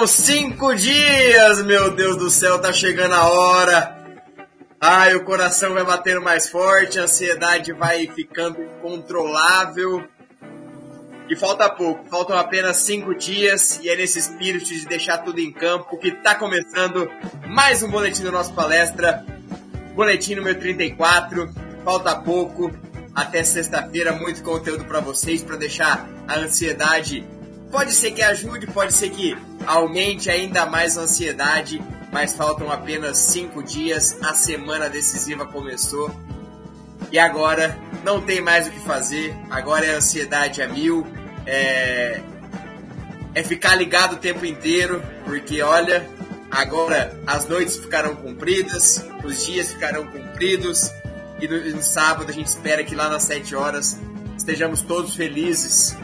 Faltam cinco dias, meu Deus do céu, tá chegando a hora. Ai, o coração vai batendo mais forte, a ansiedade vai ficando incontrolável. E falta pouco, faltam apenas cinco dias e é nesse espírito de deixar tudo em campo que tá começando mais um boletim do nosso palestra, boletim número 34. Falta pouco, até sexta-feira, muito conteúdo para vocês, para deixar a ansiedade. Pode ser que ajude, pode ser que aumente ainda mais a ansiedade, mas faltam apenas cinco dias, a semana decisiva começou. E agora não tem mais o que fazer, agora é ansiedade a mil, é, é ficar ligado o tempo inteiro, porque olha, agora as noites ficarão compridas, os dias ficarão compridos, e no, no, sábado a gente espera que lá nas 7 horas estejamos todos felizes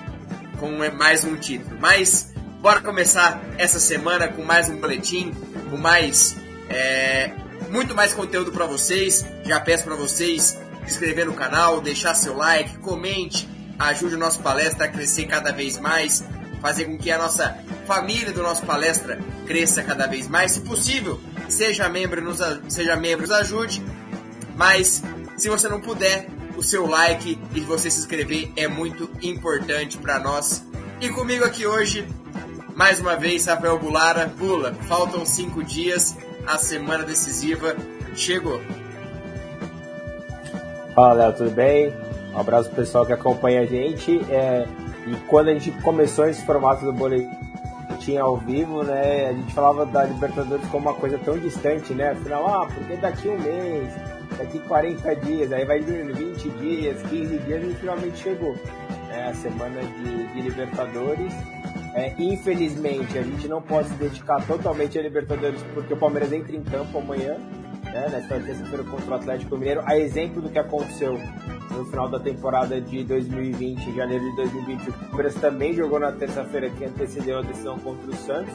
com mais um título. Mas bora começar essa semana com mais um boletim, com mais é, muito mais conteúdo para vocês. Já peço para vocês se inscrever no canal, deixar seu like, comente, ajude o nosso palestra a crescer cada vez mais, fazer com que a nossa família do nosso palestra cresça cada vez mais. Se possível, seja membro, nos, seja membro, nos ajude. Mas se você não puder, o seu like e você se inscrever é muito importante para nós. E comigo aqui hoje, mais uma vez, Rafael Bulara. Bula, faltam cinco dias, a semana decisiva chegou. Fala, Léo, tudo bem? Um abraço pro pessoal que acompanha a gente. É, e quando a gente começou esse formato do boletim ao vivo, né, a gente falava da Libertadores como uma coisa tão distante, né? Afinal, ah, porque daqui um mês, daqui 40 dias, aí vai vir 20 dias, 15 dias e finalmente chegou. É a semana de, de Libertadores. É, infelizmente, a gente não pode se dedicar totalmente a Libertadores porque o Palmeiras entra em campo amanhã, né, nesta terça-feira contra o Atlético Mineiro. A exemplo do que aconteceu no final da temporada de 2020, janeiro de 2020, o Palmeiras também jogou na terça-feira que antecedeu a decisão contra o Santos,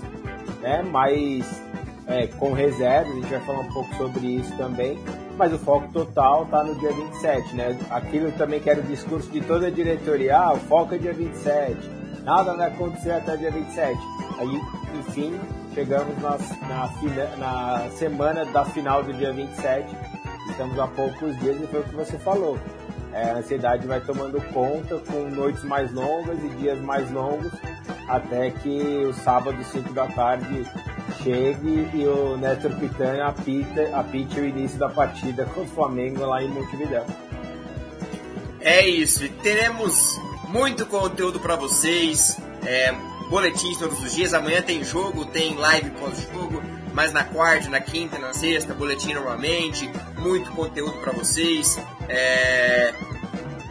né, mas é, com reservas, a gente vai falar um pouco sobre isso também mas o foco total está no dia 27, né? Aquilo também que era o discurso de toda a diretoria, ah, o foco é dia 27, nada vai acontecer até dia 27. Aí, enfim, chegamos na, na, na semana da final do dia 27, estamos a poucos dias e foi o que você falou. É, a ansiedade vai tomando conta com noites mais longas e dias mais longos, até que o sábado, 5 da tarde, chegue e o Neto Pitana apita, apite o início da partida com o Flamengo lá em Montevideo. É isso, teremos muito conteúdo para vocês, é, boletins todos os dias. Amanhã tem jogo, tem live pós-jogo, mas na quarta, na quinta, na sexta, boletim normalmente, muito conteúdo para vocês. É,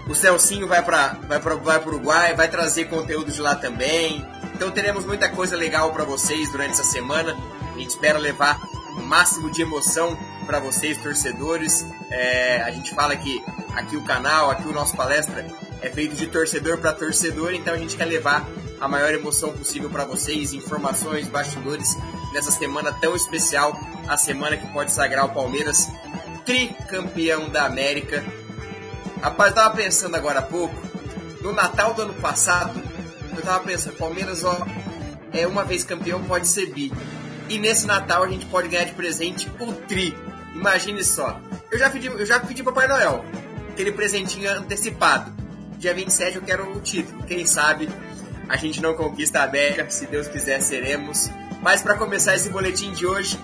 o Celcinho vai para vai para vai Uruguai, vai trazer conteúdo de lá também. Então teremos muita coisa legal para vocês durante essa semana. A gente espera levar o máximo de emoção para vocês, torcedores. É, a gente fala que aqui o canal, aqui o nosso palestra é feito de torcedor para torcedor, então a gente quer levar a maior emoção possível para vocês, informações, bastidores nessa semana tão especial, a semana que pode sagrar o Palmeiras tricampeão da América. Rapaz, eu tava pensando agora há pouco, no Natal do ano passado, eu tava pensando, Palmeiras, ó, é uma vez campeão, pode ser bi. E nesse Natal a gente pode ganhar de presente o tri. Imagine só. Eu já pedi, eu já pedi pro Papai Noel aquele presentinho antecipado. Dia 27 eu quero o título. Quem sabe a gente não conquista a América, se Deus quiser seremos. Mas para começar esse boletim de hoje,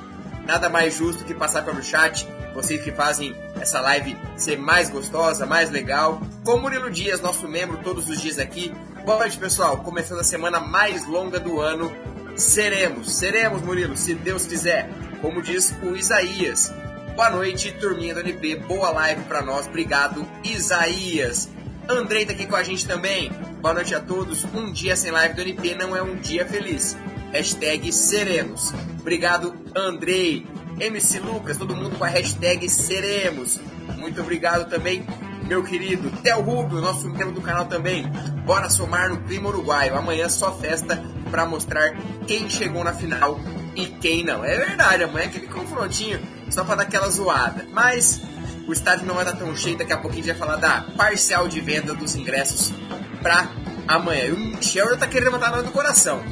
nada mais justo que passar pelo chat, vocês que fazem essa live ser mais gostosa, mais legal. Com Murilo Dias, nosso membro, todos os dias aqui, Boa noite, pessoal. Começando a semana mais longa do ano. Seremos, seremos, Murilo, se Deus quiser. Como diz o Isaías. Boa noite, turminha do NP. Boa live para nós. Obrigado, Isaías. Andrei tá aqui com a gente também. Boa noite a todos. Um dia sem live do NP não é um dia feliz. Hashtag seremos. Obrigado, Andrei. MC Lucas, todo mundo com a hashtag seremos. Muito obrigado também meu querido Theo Rubio, nosso membro do canal também. Bora somar no clima uruguaio. Amanhã só festa para mostrar quem chegou na final e quem não. É verdade, amanhã é aquele confrontinho só para dar aquela zoada. Mas o estádio não vai estar tão cheio, daqui a pouquinho a gente vai falar da parcial de venda dos ingressos para amanhã. E o Michel já tá querendo matar nós do coração.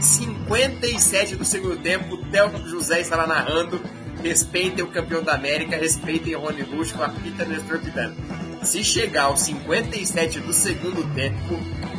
57 do segundo tempo, o Thelmo José estará narrando. Respeitem o campeão da América, respeitem o Rony Lúcio com a fita Nestor Pitano. Se chegar aos 57 do segundo tempo,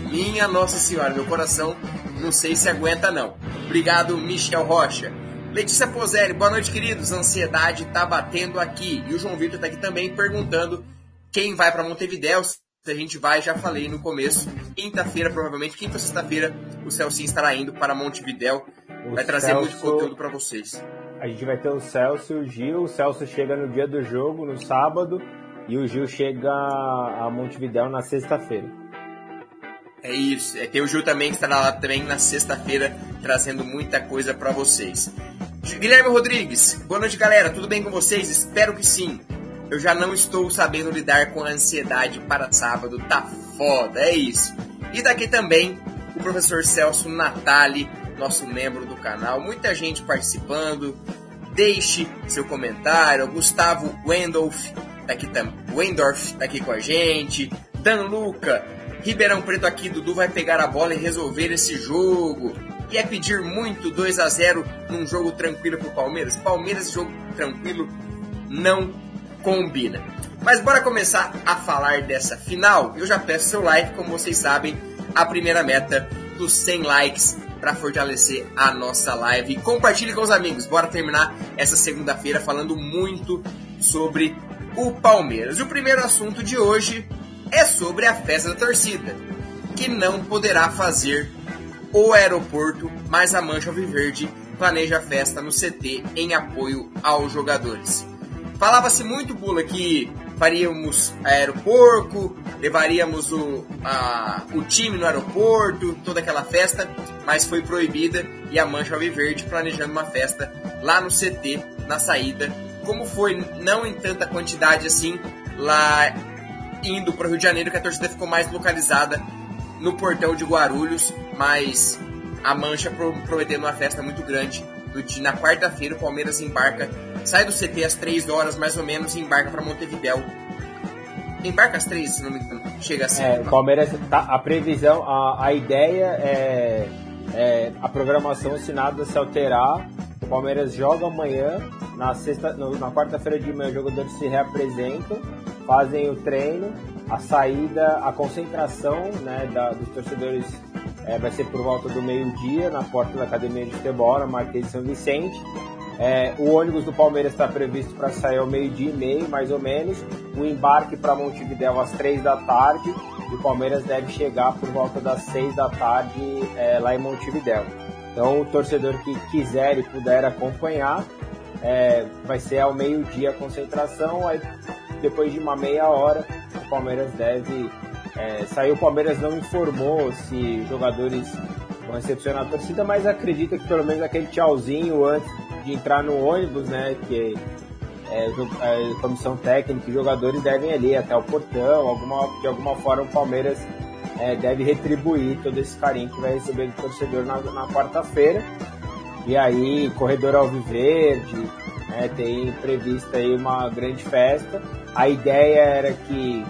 minha Nossa Senhora, meu coração não sei se aguenta não. Obrigado, Michel Rocha. Letícia Pozelli, boa noite, queridos. A ansiedade tá batendo aqui. E o João Vitor tá aqui também perguntando quem vai para Montevidéu. Se a gente vai, já falei no começo. Quinta-feira, provavelmente, quinta ou sexta-feira, o Celso estará indo para Montevidéu. O vai trazer Celso... muito conteúdo para vocês. A gente vai ter o Celso e o Gil. O Celso chega no dia do jogo, no sábado, e o Gil chega a Montevidéu na sexta-feira. É isso. É, tem o Gil também que estará lá também na sexta-feira trazendo muita coisa para vocês. Guilherme Rodrigues, boa noite galera, tudo bem com vocês? Espero que sim. Eu já não estou sabendo lidar com a ansiedade para sábado, tá foda, é isso. E daqui também o professor Celso Natali, nosso membro do canal, muita gente participando. Deixe seu comentário. Gustavo Wendorf tá aqui, Wendorf tá aqui com a gente. Dan Luca, Ribeirão Preto aqui, Dudu vai pegar a bola e resolver esse jogo. E é pedir muito 2 a 0 num jogo tranquilo pro Palmeiras. Palmeiras, jogo tranquilo, não combina. Mas bora começar a falar dessa final. Eu já peço seu like, como vocês sabem, a primeira meta dos 100 likes para fortalecer a nossa live. Compartilhe com os amigos. Bora terminar essa segunda-feira falando muito sobre o Palmeiras. O primeiro assunto de hoje é sobre a festa da torcida, que não poderá fazer o aeroporto, mas a Mancha Alviverde planeja a festa no CT em apoio aos jogadores. Falava-se muito, Bula, que faríamos aeroporto, levaríamos o, a, o time no aeroporto, toda aquela festa, mas foi proibida e a Mancha Alviverde planejando uma festa lá no CT, na saída, como foi não em tanta quantidade assim lá indo para o Rio de Janeiro, que a torcida ficou mais localizada no portão de Guarulhos, mas a Mancha prometendo uma festa muito grande. Na quarta-feira, o Palmeiras embarca, sai do CT às 3 horas mais ou menos e embarca para Montevidéu. Embarca às 3, se não me engano. Chega assim. Palmeiras, tá, a previsão, a, a ideia é, é a programação assinada se alterar. O Palmeiras joga amanhã, na, sexta, na quarta-feira de manhã os jogadores se reapresentam fazem o treino, a saída, a concentração né, da, dos torcedores é, vai ser por volta do meio-dia na porta da Academia de Futebol, na Marquês de São Vicente. É, o ônibus do Palmeiras está previsto para sair ao meio-dia e meio, mais ou menos. O embarque para Montevidéu às três da tarde. E o Palmeiras deve chegar por volta das seis da tarde é, lá em Montevidéu. Então, o torcedor que quiser e puder acompanhar, é, vai ser ao meio-dia a concentração. Aí depois de uma meia hora, o Palmeiras deve é, sair. O Palmeiras não informou se jogadores vão recepcionar a torcida, mas acredita que pelo menos aquele tchauzinho antes de entrar no ônibus, né? Que é, a comissão técnica e jogadores devem ali até o portão, alguma, de alguma forma o Palmeiras é, deve retribuir todo esse carinho que vai receber do torcedor na, na quarta-feira. E aí, corredor Alviverde, né, tem prevista aí uma grande festa. A ideia era que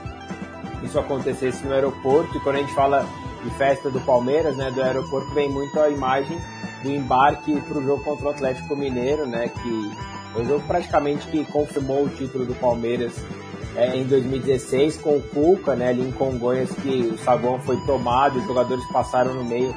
isso acontecesse no aeroporto, e quando a gente fala de festa do Palmeiras, né, do aeroporto, vem muito a imagem do embarque para o jogo contra o Atlético Mineiro, né, que foi o jogo praticamente que confirmou o título do Palmeiras é, em 2016 com o Cuca, né, ali em Congonhas, que o saguão foi tomado, os jogadores passaram no meio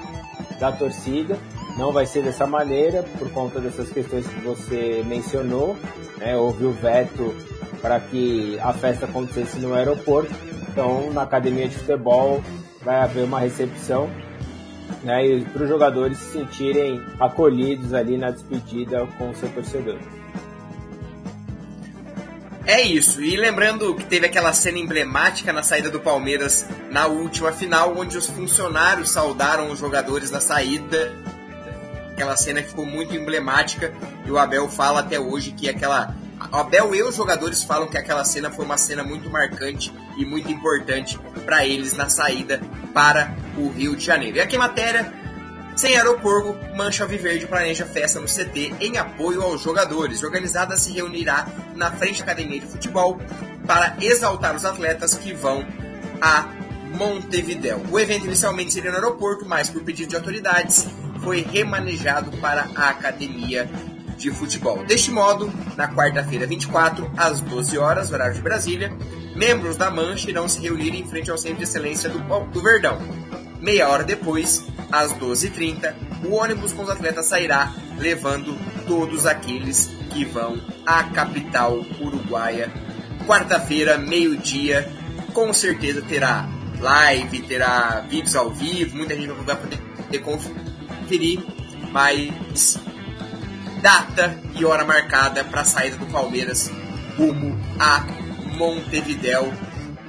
da torcida. Não vai ser dessa maneira, por conta dessas questões que você mencionou. Né? Houve o veto para que a festa acontecesse no aeroporto. Então, na academia de futebol, vai haver uma recepção né, para os jogadores se sentirem acolhidos ali na despedida com o seu torcedor. É isso. E lembrando que teve aquela cena emblemática na saída do Palmeiras na última final, onde os funcionários saudaram os jogadores na saída aquela cena que ficou muito emblemática e o Abel fala até hoje que aquela o Abel e os jogadores falam que aquela cena foi uma cena muito marcante e muito importante para eles na saída para o Rio de Janeiro. E aqui matéria, sem aeroporto, Mancha Viverde planeja festa no CT em apoio aos jogadores. Organizada se reunirá na frente da academia de futebol para exaltar os atletas que vão a Montevidéu. O evento inicialmente seria no aeroporto, mas por pedido de autoridades, foi remanejado para a academia de futebol. Deste modo, na quarta-feira 24, às 12 horas, horário de Brasília, membros da Mancha irão se reunir em frente ao Centro de Excelência do, do Verdão. Meia hora depois, às 12h30, o ônibus com os atletas sairá levando todos aqueles que vão à capital uruguaia. Quarta-feira, meio-dia, com certeza terá live, terá vídeos ao vivo, muita gente vai poder conferir, mas data e hora marcada para a saída do Palmeiras rumo a Montevidéu.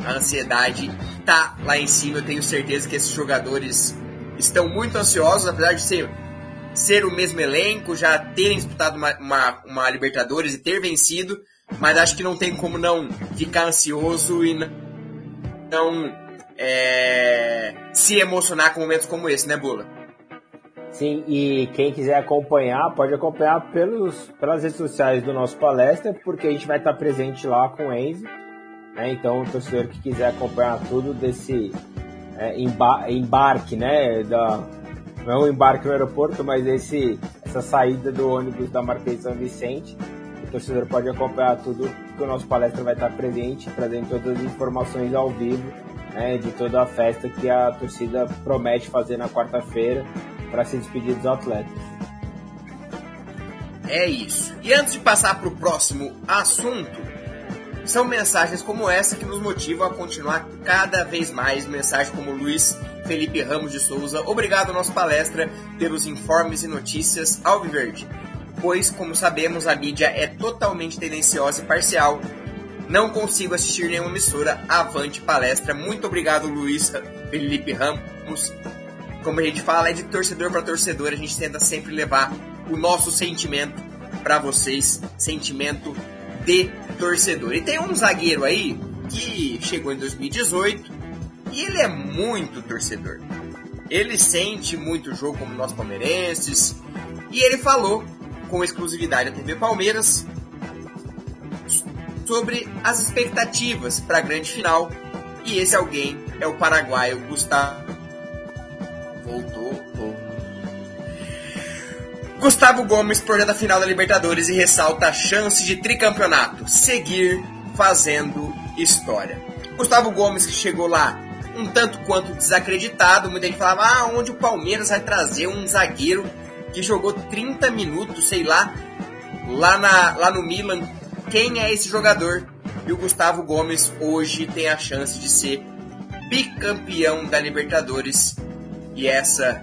A ansiedade tá lá em cima, eu tenho certeza que esses jogadores estão muito ansiosos, apesar de ser, ser o mesmo elenco, já terem disputado uma, uma, uma Libertadores e ter vencido, mas acho que não tem como não ficar ansioso e não é, se emocionar com momentos como esse, né, Bula? Sim, e quem quiser acompanhar, pode acompanhar pelos, pelas redes sociais do nosso palestra, porque a gente vai estar presente lá com o Enzo. Né? Então, o torcedor que quiser acompanhar tudo desse é, emba embarque, né? Da, não é embarque no aeroporto, mas esse, essa saída do ônibus da Marquês São Vicente. O torcedor pode acompanhar tudo, que o nosso palestra vai estar presente, trazendo todas as informações ao vivo né, de toda a festa que a torcida promete fazer na quarta-feira para se despedir dos atletas. É isso. E antes de passar para o próximo assunto, são mensagens como essa que nos motivam a continuar cada vez mais. Mensagem como Luiz Felipe Ramos de Souza. Obrigado, nossa palestra, pelos informes e notícias Alviverde. Pois, como sabemos, a mídia é totalmente tendenciosa e parcial. Não consigo assistir nenhuma emissora. Avante palestra. Muito obrigado, Luiz Felipe Ramos como a gente fala, é de torcedor para torcedor. A gente tenta sempre levar o nosso sentimento para vocês, sentimento de torcedor. E tem um zagueiro aí que chegou em 2018 e ele é muito torcedor. Ele sente muito o jogo como nós palmeirenses e ele falou com exclusividade à TV Palmeiras sobre as expectativas para a grande final. E esse alguém é o paraguaio Gustavo Voltou. Gustavo Gomes projeta a final da Libertadores e ressalta a chance de tricampeonato. Seguir fazendo história. Gustavo Gomes que chegou lá um tanto quanto desacreditado. Muita gente falava, ah, onde o Palmeiras vai trazer um zagueiro que jogou 30 minutos, sei lá, lá, na, lá no Milan. Quem é esse jogador? E o Gustavo Gomes hoje tem a chance de ser bicampeão da Libertadores e essa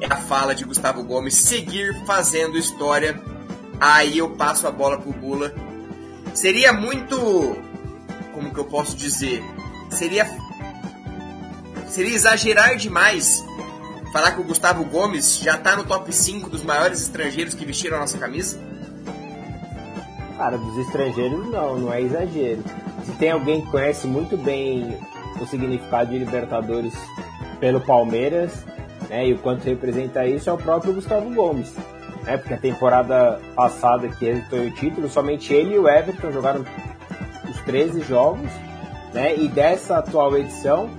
é a fala de Gustavo Gomes, seguir fazendo história. Aí eu passo a bola pro Bula. Seria muito. Como que eu posso dizer? Seria. Seria exagerar demais falar que o Gustavo Gomes já tá no top 5 dos maiores estrangeiros que vestiram a nossa camisa? Cara, dos estrangeiros não, não é exagero. Se tem alguém que conhece muito bem o significado de Libertadores pelo Palmeiras, né, e o quanto representa isso é o próprio Gustavo Gomes. Né, porque a temporada passada que ele foi o título, somente ele e o Everton jogaram os 13 jogos, né, e dessa atual edição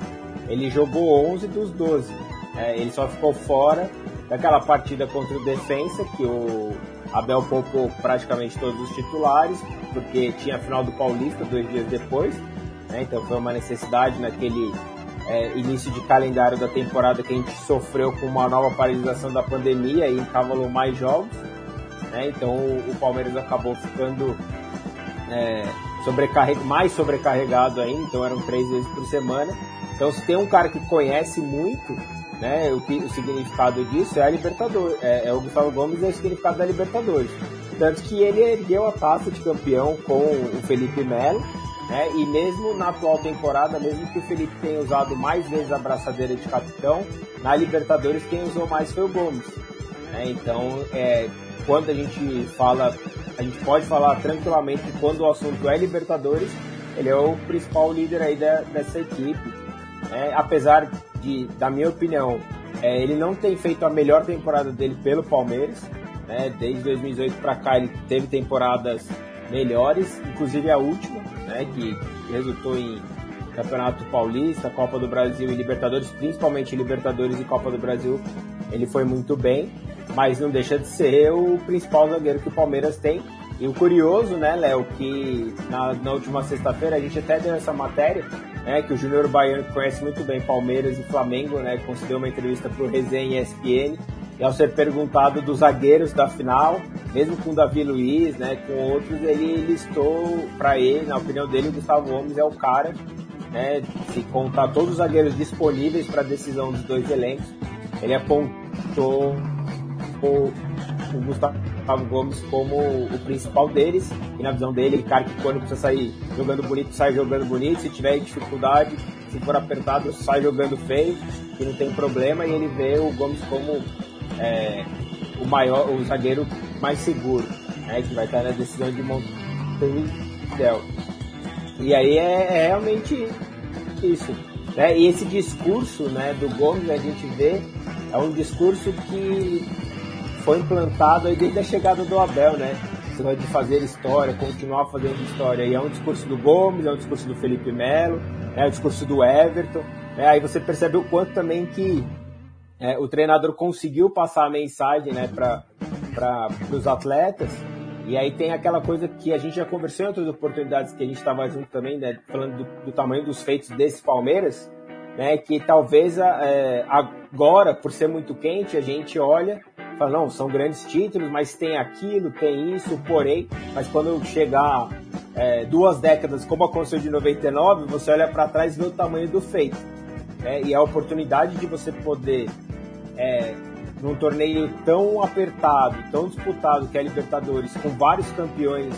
ele jogou 11 dos 12. Né, ele só ficou fora daquela partida contra o Defensa, que o Abel poupou praticamente todos os titulares, porque tinha a final do Paulista dois dias depois, né, então foi uma necessidade naquele é, início de calendário da temporada que a gente sofreu com uma nova paralisação da pandemia e encavalou mais jogos. Né? Então o, o, Palmeiras acabou ficando é, mais sobrecarregado ainda, então eram três vezes por semana. Então se tem um cara que conhece muito né, o, o significado disso é a Libertadores, é, é o Gustavo Gomes é o significado da Libertadores. Tanto que ele ergueu a taça de campeão com o Felipe Melo né? E mesmo na atual temporada, mesmo que o Felipe tenha usado mais vezes a braçadeira de capitão, na Libertadores quem usou mais foi o Gomes. Né? Então, é, quando a gente fala, a gente pode falar tranquilamente que quando o assunto é Libertadores, ele é o principal líder aí da, dessa equipe. Né? Apesar de, da minha opinião, é, ele não tem feito a melhor temporada dele pelo Palmeiras. Né? Desde 2018 para cá ele teve temporadas melhores, inclusive a última, né, que resultou em Campeonato Paulista, Copa do Brasil e Libertadores, principalmente Libertadores e Copa do Brasil, ele foi muito bem. mas não deixa de ser o principal zagueiro que o Palmeiras tem. E o curioso, né, Léo, que na, na última sexta-feira a gente até deu essa matéria, né, que o Júnior Baiano, conhece muito bem Palmeiras e Flamengo, né, concedeu uma entrevista para o Resenha ESPN, e ao ser perguntado dos zagueiros da final, mesmo com o Davi Luiz, né, com outros, ele listou para ele, na opinião dele, o Gustavo Gomes é o cara, né, se contar todos os zagueiros disponíveis para a decisão dos dois elencos, ele apontou o, o Gustavo Gomes como o principal deles, e na visão dele, cara que quando precisa sair jogando bonito, sai jogando bonito, se tiver dificuldade, se for apertado, sai jogando feio, que não tem problema, e ele vê o Gomes como é, o maior, o zagueiro mais seguro, né, que vai estar na decisão de Montevideo. E aí é, é realmente isso. Né? E esse discurso né, do Gomes a gente vê é um discurso que foi implantado desde a chegada do Abel, né? De fazer história, continuar fazendo história. E é um discurso do Gomes, é um discurso do Felipe Melo, é um discurso do Everton. Né? Aí você percebe o quanto também que é, o treinador conseguiu passar a mensagem né, para os atletas. E aí tem aquela coisa que a gente já conversou em outras oportunidades que a gente estava junto também, né, falando do, do, tamanho dos feitos desse Palmeiras, né, que talvez é, agora, por ser muito quente, a gente olha fala, não, são grandes títulos, mas tem aquilo, tem isso, porém, mas quando chegar é, duas décadas, como aconteceu de 99, você olha para trás e vê o tamanho do feito. Né, e a oportunidade de você poder é, num torneio tão apertado, tão disputado que é a Libertadores, com vários campeões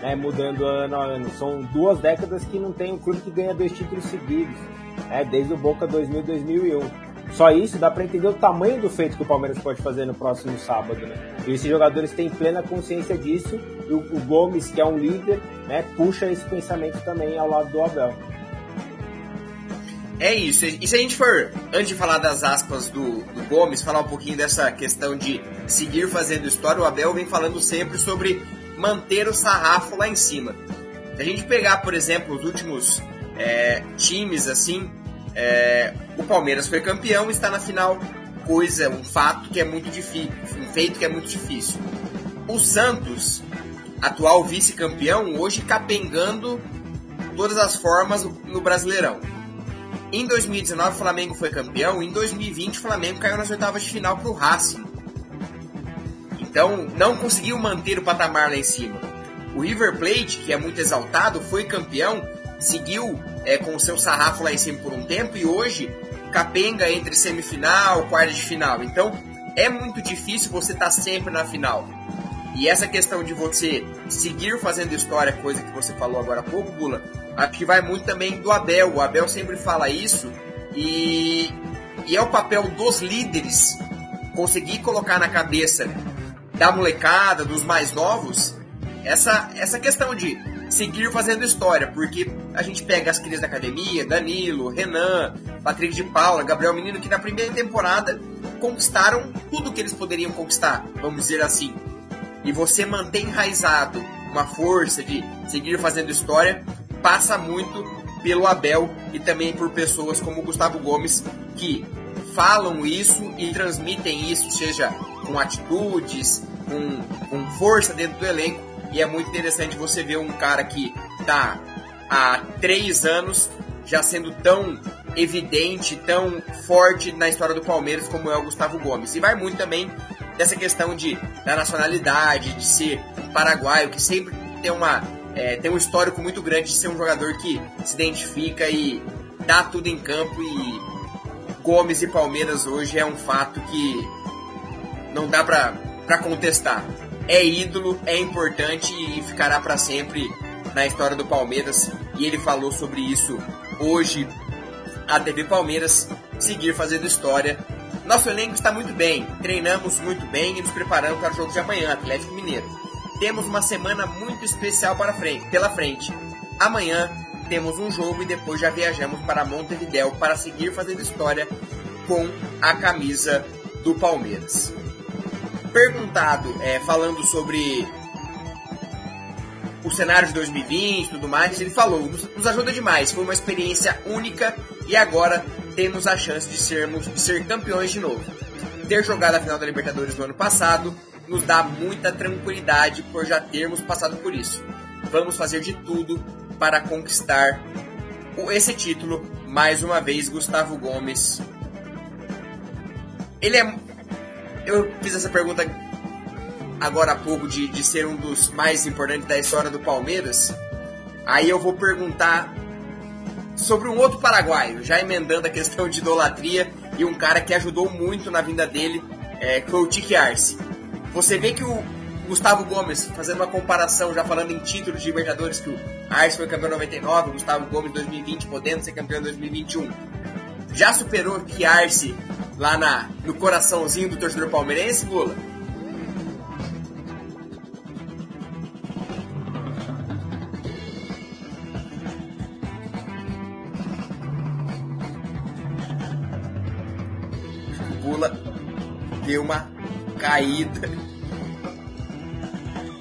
né, mudando ano a ano. São duas décadas que não tem um clube que ganha dois títulos seguidos, né, desde o Boca 2000 2001. Só isso dá para entender o tamanho do feito que o Palmeiras pode fazer no próximo sábado. Né? E esses jogadores têm plena consciência disso. E o, o Gomes, que é um líder, né, puxa esse pensamento também ao lado do Abel. É isso. E se a gente for, antes de falar das aspas do, do, Gomes, falar um pouquinho dessa questão de seguir fazendo história, o Abel vem falando sempre sobre manter o sarrafo lá em cima. Se a gente pegar, por exemplo, os últimos é, times assim, é, o Palmeiras foi campeão, está na final, coisa, um fato que é muito difícil, um feito que é muito difícil. O Santos, atual vice-campeão, hoje capengando todas as formas no Brasileirão em 2019 o Flamengo foi campeão, em 2020 o Flamengo caiu nas oitavas de final para o Racing. Então não conseguiu manter o patamar lá em cima. O River Plate, que é muito exaltado, foi campeão, seguiu é, com o seu sarrafo lá em cima por um tempo e hoje capenga entre semifinal, quarta de final. Então é muito difícil você estar tá sempre na final. E essa questão de você seguir fazendo história, coisa que você falou agora há pouco, Bula, acho que vai muito também do Abel. O Abel sempre fala isso e, e é o papel dos líderes conseguir colocar na cabeça da molecada, dos mais novos, essa, essa questão de seguir fazendo história, porque a gente pega as crias da academia, Danilo, Renan, Patrick de Paula, Gabriel Menino, que na primeira temporada conquistaram tudo que eles poderiam conquistar, vamos dizer assim e você mantém enraizado uma força de seguir fazendo história, passa muito pelo Abel e também por pessoas como o Gustavo Gomes que falam isso e transmitem isso, seja com atitudes, com, com força dentro do elenco. E é muito interessante você ver um cara que está há três anos já sendo tão evidente, tão forte na história do Palmeiras como é o Gustavo Gomes. E vai muito também dessa questão de da nacionalidade, de ser paraguaio, que sempre tem uma é, tem um histórico muito grande de ser um jogador que se identifica e dá tudo em campo e Gomes e Palmeiras hoje é um fato que não dá pra contestar. É ídolo, é importante e ficará para sempre na história do Palmeiras. E ele falou sobre isso hoje. A TV Palmeiras seguir fazendo história nosso elenco está muito bem, treinamos muito bem e nos preparamos para o jogo de amanhã, Atlético Mineiro. Temos uma semana muito especial para frente, pela frente. Amanhã temos um jogo e depois já viajamos para Montevideo para seguir fazendo história com a camisa do Palmeiras. Perguntado, é, falando sobre o cenário de 2020 e tudo mais, ele falou: nos ajuda demais, foi uma experiência única e agora temos a chance de sermos de ser campeões de novo. ter jogado a final da Libertadores no ano passado nos dá muita tranquilidade por já termos passado por isso. Vamos fazer de tudo para conquistar esse título mais uma vez, Gustavo Gomes. Ele é. Eu fiz essa pergunta agora há pouco de, de ser um dos mais importantes da história do Palmeiras. Aí eu vou perguntar sobre um outro paraguaio, já emendando a questão de idolatria e um cara que ajudou muito na vinda dele, é, foi o Tiki Arce. Você vê que o Gustavo Gomes, fazendo uma comparação, já falando em títulos de Libertadores, que o Arce foi campeão em 99, o Gustavo Gomes em 2020, podendo ser campeão em 2021. Já superou que Arce lá na, no coraçãozinho do torcedor palmeirense, Lula? Caída.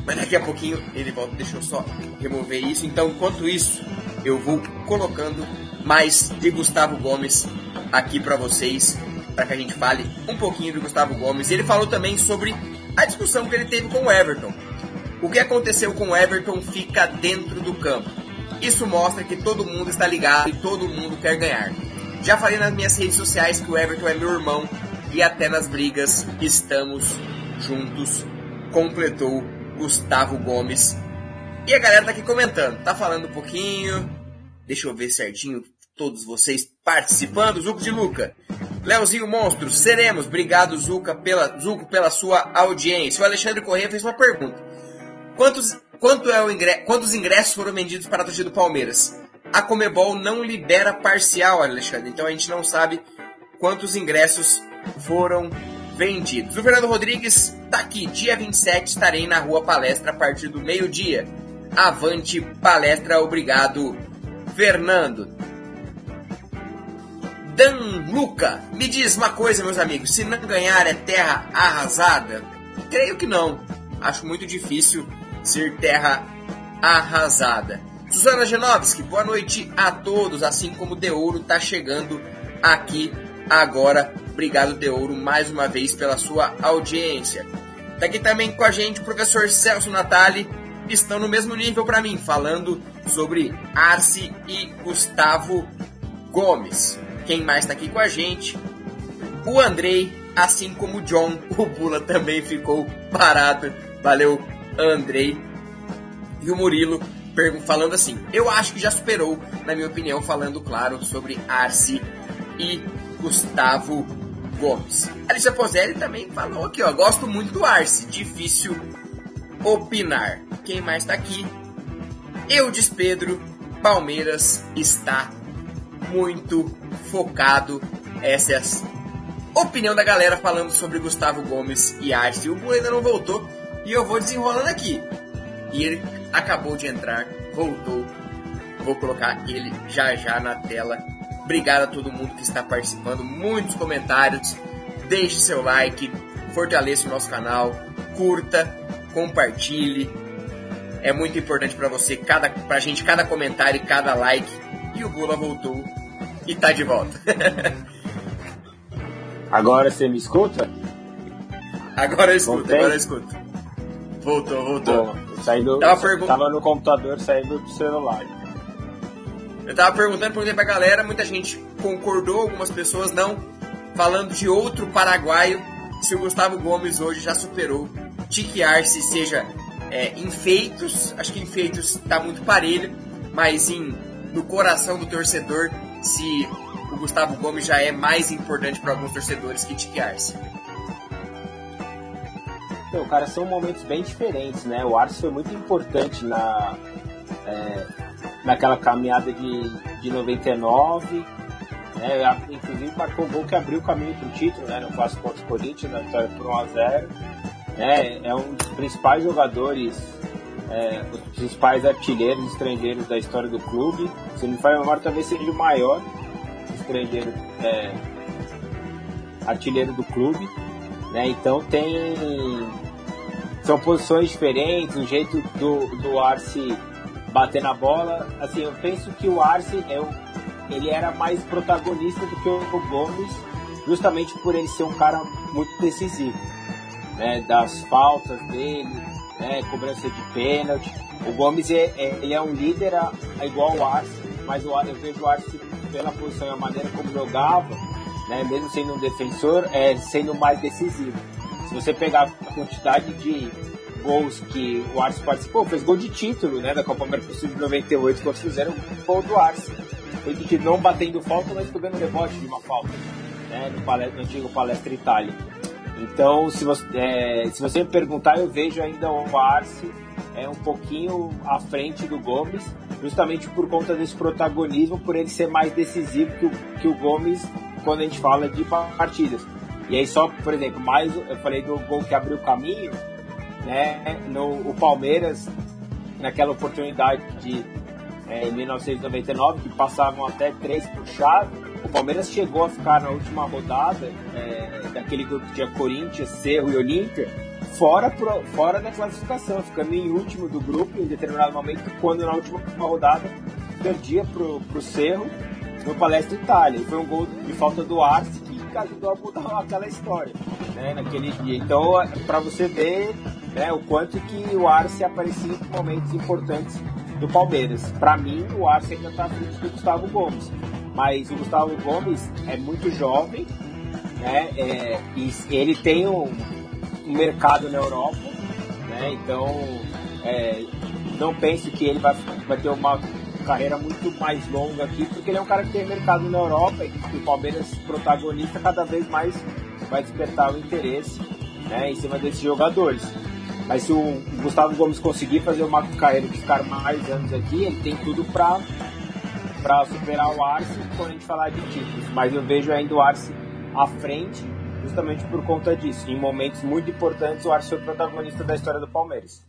Mas daqui a pouquinho ele volta. Deixa eu só remover isso. Então, enquanto isso, eu vou colocando mais de Gustavo Gomes aqui para vocês, para que a gente fale um pouquinho do Gustavo Gomes. Ele falou também sobre a discussão que ele teve com o Everton. O que aconteceu com o Everton fica dentro do campo. Isso mostra que todo mundo está ligado e todo mundo quer ganhar. Já falei nas minhas redes sociais que o Everton é meu irmão e até nas brigas estamos juntos, completou Gustavo Gomes. E a galera tá aqui comentando, tá falando um pouquinho. Deixa eu ver certinho todos vocês participando. Zuco de Luca. Leozinho Monstro, seremos. Obrigado, Zuca, pela, Zuco, pela sua audiência. O Alexandre Corrêa fez uma pergunta. Quantos, quanto é o ingresso, quantos ingressos foram vendidos para a torcida do Palmeiras? A Comebol não libera parcial, Alexandre. Então a gente não sabe quantos ingressos foram vendidos. O Fernando Rodrigues está aqui. Dia 27 estarei na Rua Palestra a partir do meio-dia. Avante palestra, obrigado, Fernando. Dan Luca, me diz uma coisa, meus amigos: se não ganhar é terra arrasada? Creio que não. Acho muito difícil ser terra arrasada. Suzana Genovski, boa noite a todos. Assim como o De Ouro está chegando aqui agora. Obrigado, De Ouro, mais uma vez pela sua audiência. Tá aqui também com a gente o professor Celso Natali, estão no mesmo nível para mim, falando sobre Arce e Gustavo Gomes. Quem mais está aqui com a gente? O Andrei, assim como o John, o Bula também ficou parado. Valeu, Andrei. E o Murilo falando assim: Eu acho que já superou, na minha opinião, falando claro sobre Arce e Gustavo Gomes. Alicia Pozelli também falou aqui, ó. Gosto muito do Arce, difícil opinar. Quem mais tá aqui? Eu Pedro, Palmeiras está muito focado. Essa é a opinião da galera falando sobre Gustavo Gomes e Arce. O Bu ainda não voltou e eu vou desenrolando aqui. E ele acabou de entrar, voltou. Vou colocar ele já já na tela Obrigado a todo mundo que está participando, muitos comentários. Deixe seu like, fortaleça o nosso canal, curta, compartilhe. É muito importante para você, cada, pra gente, cada comentário e cada like. E o Gula voltou e tá de volta. agora você me escuta? Agora eu escuto, Voltei? agora eu escuto. Voltou, voltou. Bom, saí do, tava, pergun- tava no computador, saindo do celular. Eu tava perguntando, perguntei pra galera, muita gente concordou, algumas pessoas não. Falando de outro paraguaio, se o Gustavo Gomes hoje já superou Tique Arce, seja é, em feitos, acho que em feitos tá muito parelho, mas em, no coração do torcedor, se o Gustavo Gomes já é mais importante para alguns torcedores que Tique Arce. Então, cara, são momentos bem diferentes, né? O Arce foi muito importante na, é, naquela caminhada de, de 99. Né, inclusive marcou o gol que abriu o caminho para o título né, no clássico contra o Corinthians, na vitória por 1x0. É, é um dos principais jogadores, é, principais artilheiros estrangeiros da história do clube. Se não me falha memória, talvez seja o maior estrangeiro é, artilheiro do clube. Né, então tem. São posições diferentes, o jeito do, do Arce bater na bola. Assim, eu penso que o Arce é um, ele era mais protagonista do que o Gomes, justamente por ele ser um cara muito decisivo, né? Das faltas dele, né? Cobrança de pênalti. O Gomes é, é, ele é um líder a, a igual ao Arce, mas o, eu vejo o Arce pela posição e a maneira como jogava, né? Mesmo sendo um defensor, é, sendo mais decisivo. Se você pegar a quantidade de gols que o Arce participou, fez gol de título, né, da Copa Mercosul de 98, quando fizeram o gol do Arce. Foi de não batendo falta, mas pegando rebote de uma falta, né, no, palestra, no antigo Palestra Itália. Então, se você, é, se você me perguntar, eu vejo ainda o Arce é um pouquinho à frente do Gomes, justamente por conta desse protagonismo, por ele ser mais decisivo que o, que o Gomes quando a gente fala de partidas. E aí só, por exemplo, mais eu falei do gol que abriu o caminho, né? No o Palmeiras naquela oportunidade de é, em 1999 que passavam até três por chave, o Palmeiras chegou a ficar na última rodada é, daquele grupo que tinha Corinthians, Cerro e Olímpia fora, fora da classificação, ficando em último do grupo em determinado momento, quando na última rodada perdia pro, pro Cerro no Palestra Itália. E foi um gol de falta do Arce que ajudou a mudar aquela história né, naquele dia. Então, é, para você ver né, o quanto que o Arce aparecia em momentos importantes do Palmeiras. Para mim, o Arce ainda está à frente do Gustavo Gomes. Mas o Gustavo Gomes é muito jovem, né, é, e ele tem um, um mercado na Europa, né? Então, é, não penso que ele vai, vai ter uma carreira muito mais longa aqui, porque ele é um cara que tem mercado na Europa e que o Palmeiras protagonista cada vez mais vai despertar o interesse né, em cima desses jogadores. Mas se o Gustavo Gomes conseguir fazer uma carreira de ficar mais anos aqui, ele tem tudo para para superar o Arce quando a gente falar de títulos. Mas eu vejo ainda o Arce à frente justamente por conta disso. Em momentos muito importantes, o Arce foi protagonista da história do Palmeiras.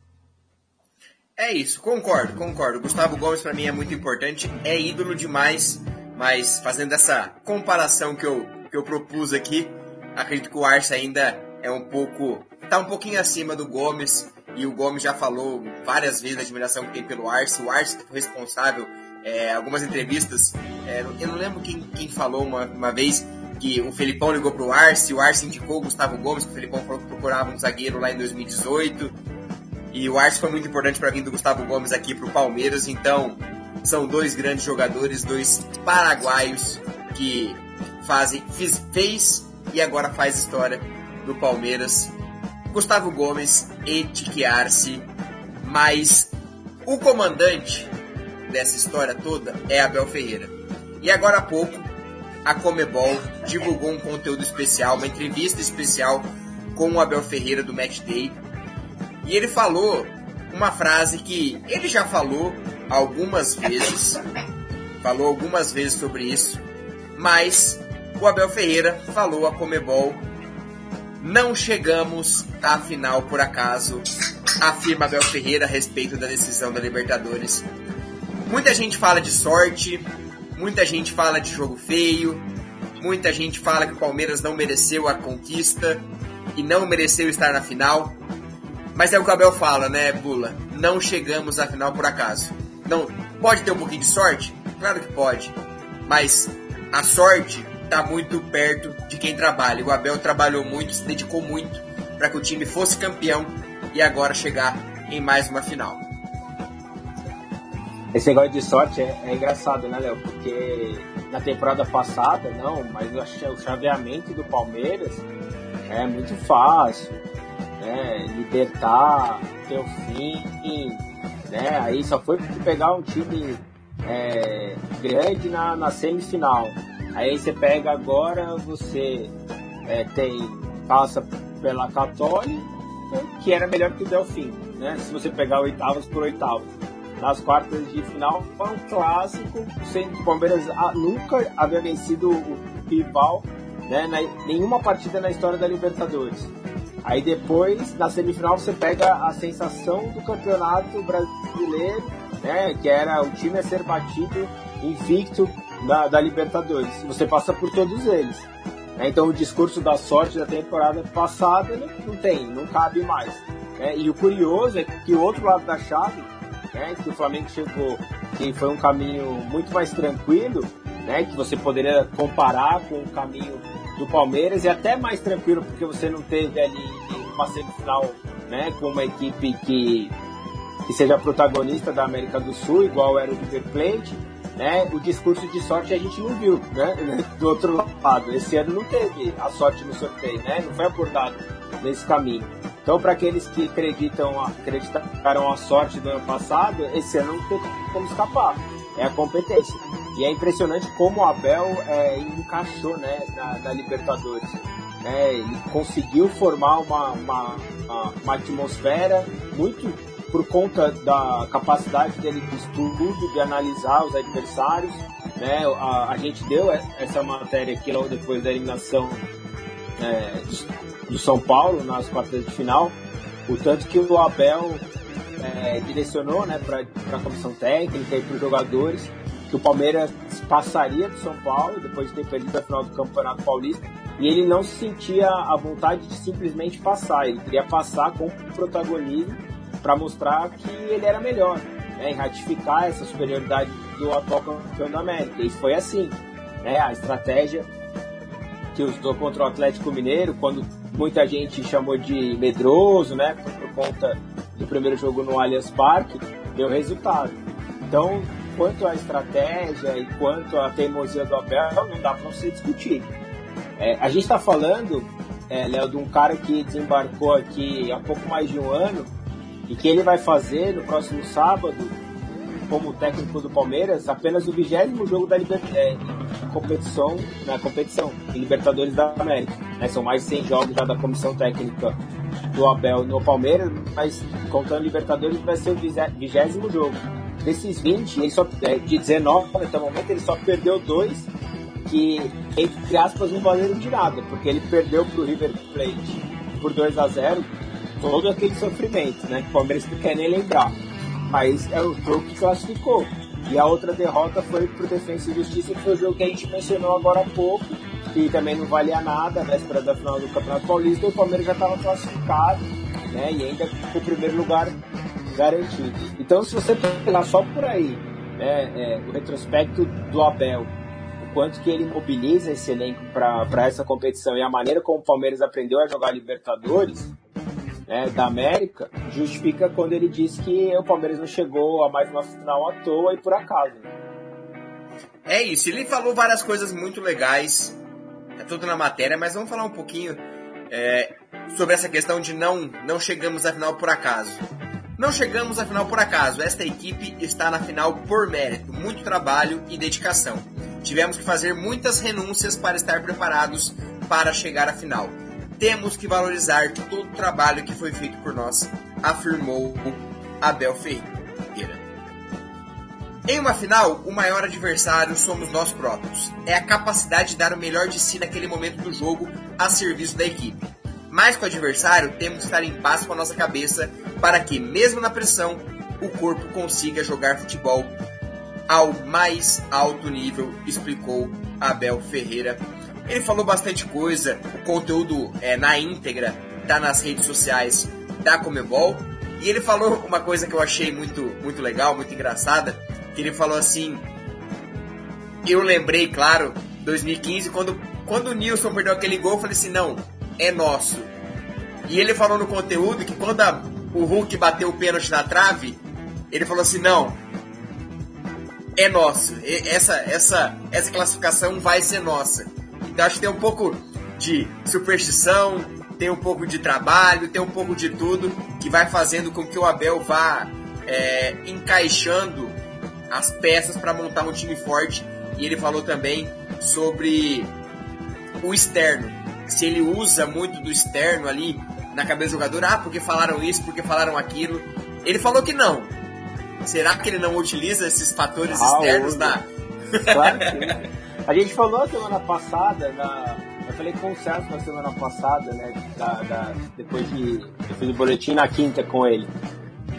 É isso, concordo, concordo. Gustavo Gomes para mim é muito importante, é ídolo demais, mas fazendo essa comparação que eu, que eu propus aqui, acredito que o Arce ainda é um pouco, tá um pouquinho acima do Gomes, e o Gomes já falou várias vezes da admiração que tem pelo Arce, o Arce foi responsável, é, algumas entrevistas, é, eu não lembro quem, quem falou uma, uma vez, que o Felipão ligou pro Arce, o Arce indicou o Gustavo Gomes, que o Felipão falou que procurava um zagueiro lá em 2018. E o Arce foi muito importante para vir do Gustavo Gomes aqui pro Palmeiras, então são dois grandes jogadores, dois paraguaios que fazem fez e agora faz história no Palmeiras. Gustavo Gomes e Tique Arce, mas o comandante dessa história toda é Abel Ferreira. E agora há pouco a Comebol divulgou um conteúdo especial, uma entrevista especial com o Abel Ferreira do Match Day. E ele falou uma frase que ele já falou algumas vezes, falou algumas vezes sobre isso, mas o Abel Ferreira falou a Comebol: não chegamos à final por acaso, afirma Abel Ferreira a respeito da decisão da Libertadores. Muita gente fala de sorte, Muita gente fala de jogo feio, muita gente fala que o Palmeiras não mereceu a conquista e não mereceu estar na final. Mas é o que o Abel fala, né, Bula? Não chegamos à final por acaso. Não, pode ter um pouquinho de sorte? Claro que pode. Mas a sorte está muito perto de quem trabalha. O Abel trabalhou muito, se dedicou muito para que o time fosse campeão e agora chegar em mais uma final. Esse negócio de sorte é, é engraçado, né, Léo? Porque na temporada passada, não, mas o chaveamento do Palmeiras é muito fácil, né? Libertar, ter o fim, né? Aí só foi pegar um time é, grande na, na semifinal. Aí você pega agora, você é, tem passa pela Católica, que era melhor que o Delfim, né? Se você pegar oitavos por oitavos nas quartas de final foi um clássico, sendo que o Palmeiras ah, nunca havia vencido o rival né, na, nenhuma partida na história da Libertadores. Aí depois, na semifinal, você pega a sensação do campeonato brasileiro, né, que era o time a ser batido invicto da, da Libertadores. Você passa por todos eles. Né, então o discurso da sorte da temporada passada não, não tem, não cabe mais. Né, e o curioso é que o outro lado da chave né, que o Flamengo chegou e foi um caminho muito mais tranquilo, né, que você poderia comparar com o caminho do Palmeiras e até mais tranquilo porque você não teve ali uma semifinal né, com uma equipe que, que seja protagonista da América do Sul, igual era o River Plate. Né, o discurso de sorte a gente não viu, né, do outro lado. Esse ano não teve a sorte no sorteio, né, não foi abordado nesse caminho. Então, para aqueles que acreditam, acreditaram a sorte do ano passado, esse ano não tem como escapar. É a competência. E é impressionante como o Abel é, encaixou né, na, na Libertadores. É, ele conseguiu formar uma, uma, uma, uma, atmosfera muito por conta da capacidade dele de estudo, de analisar os adversários. Né? A, a gente deu essa matéria aqui logo depois da eliminação é, do São Paulo nas quartas de final, o tanto que o Abel é, direcionou né, para a comissão técnica e para os jogadores que o Palmeiras passaria do São Paulo depois de ter perdido a final do Campeonato Paulista e ele não se sentia a vontade de simplesmente passar, ele queria passar com protagonismo para mostrar que ele era melhor né, e ratificar essa superioridade do atual campeão da América. E foi assim, né, a estratégia que usou contra o Atlético Mineiro, quando muita gente chamou de medroso, né, por conta do primeiro jogo no Allianz Parque, deu resultado. Então, quanto à estratégia e quanto à teimosia do Abel, não dá para você discutir. É, a gente está falando, é, Léo, de um cara que desembarcou aqui há pouco mais de um ano e que ele vai fazer no próximo sábado como técnico do Palmeiras apenas o vigésimo jogo da é, competição, na competição, em Libertadores da América. Né? São mais de 100 jogos já da comissão técnica do Abel no Palmeiras, mas contando Libertadores vai ser o vigésimo jogo. Desses 20, ele só, é, de 19 até o momento, ele só perdeu dois que, entre aspas, não valeram de nada, porque ele perdeu para o River Plate por 2 a 0 todo aquele sofrimento, né? Que o Palmeiras não quer nem lembrar mas é o jogo que classificou. E a outra derrota foi pro Defensa e Justiça, que foi o jogo que a gente mencionou agora há pouco, que também não valia nada, véspera da final do Campeonato Paulista, o Palmeiras já estava classificado, né, e ainda com o primeiro lugar garantido. Então, se você pegar só por aí, né, é, o retrospecto do Abel, o quanto que ele mobiliza esse elenco para essa competição e a maneira como o Palmeiras aprendeu a jogar Libertadores, né, da América, justifica quando ele diz que o Palmeiras não chegou a mais uma final à toa e por acaso. É isso, ele falou várias coisas muito legais, é tudo na matéria, mas vamos falar um pouquinho é, sobre essa questão de não, não chegamos à final por acaso. Não chegamos à final por acaso, esta equipe está na final por mérito, muito trabalho e dedicação. Tivemos que fazer muitas renúncias para estar preparados para chegar à final. Temos que valorizar todo o trabalho que foi feito por nós, afirmou Abel Ferreira. Em uma final, o maior adversário somos nós próprios. É a capacidade de dar o melhor de si naquele momento do jogo a serviço da equipe. Mais que o adversário, temos que estar em paz com a nossa cabeça para que, mesmo na pressão, o corpo consiga jogar futebol ao mais alto nível, explicou Abel Ferreira ele falou bastante coisa, o conteúdo é na íntegra tá nas redes sociais da Comebol. E ele falou uma coisa que eu achei muito, muito legal, muito engraçada, que ele falou assim, eu lembrei, claro, 2015, quando, quando o Nilson perdeu aquele gol, eu falei assim, não, é nosso. E ele falou no conteúdo que quando a, o Hulk bateu o pênalti na trave, ele falou assim, não, é nosso. Essa, essa, essa classificação vai ser nossa. Então acho que tem um pouco de superstição, tem um pouco de trabalho, tem um pouco de tudo que vai fazendo com que o Abel vá é, encaixando as peças para montar um time forte. E ele falou também sobre o externo. Se ele usa muito do externo ali na cabeça do jogador, ah, porque falaram isso, porque falaram aquilo. Ele falou que não. Será que ele não utiliza esses fatores ah, externos da. Claro que. A gente falou semana passada, na, eu falei com o Celso na semana passada, né? Da, da, depois de. Eu fiz o boletim na quinta com ele.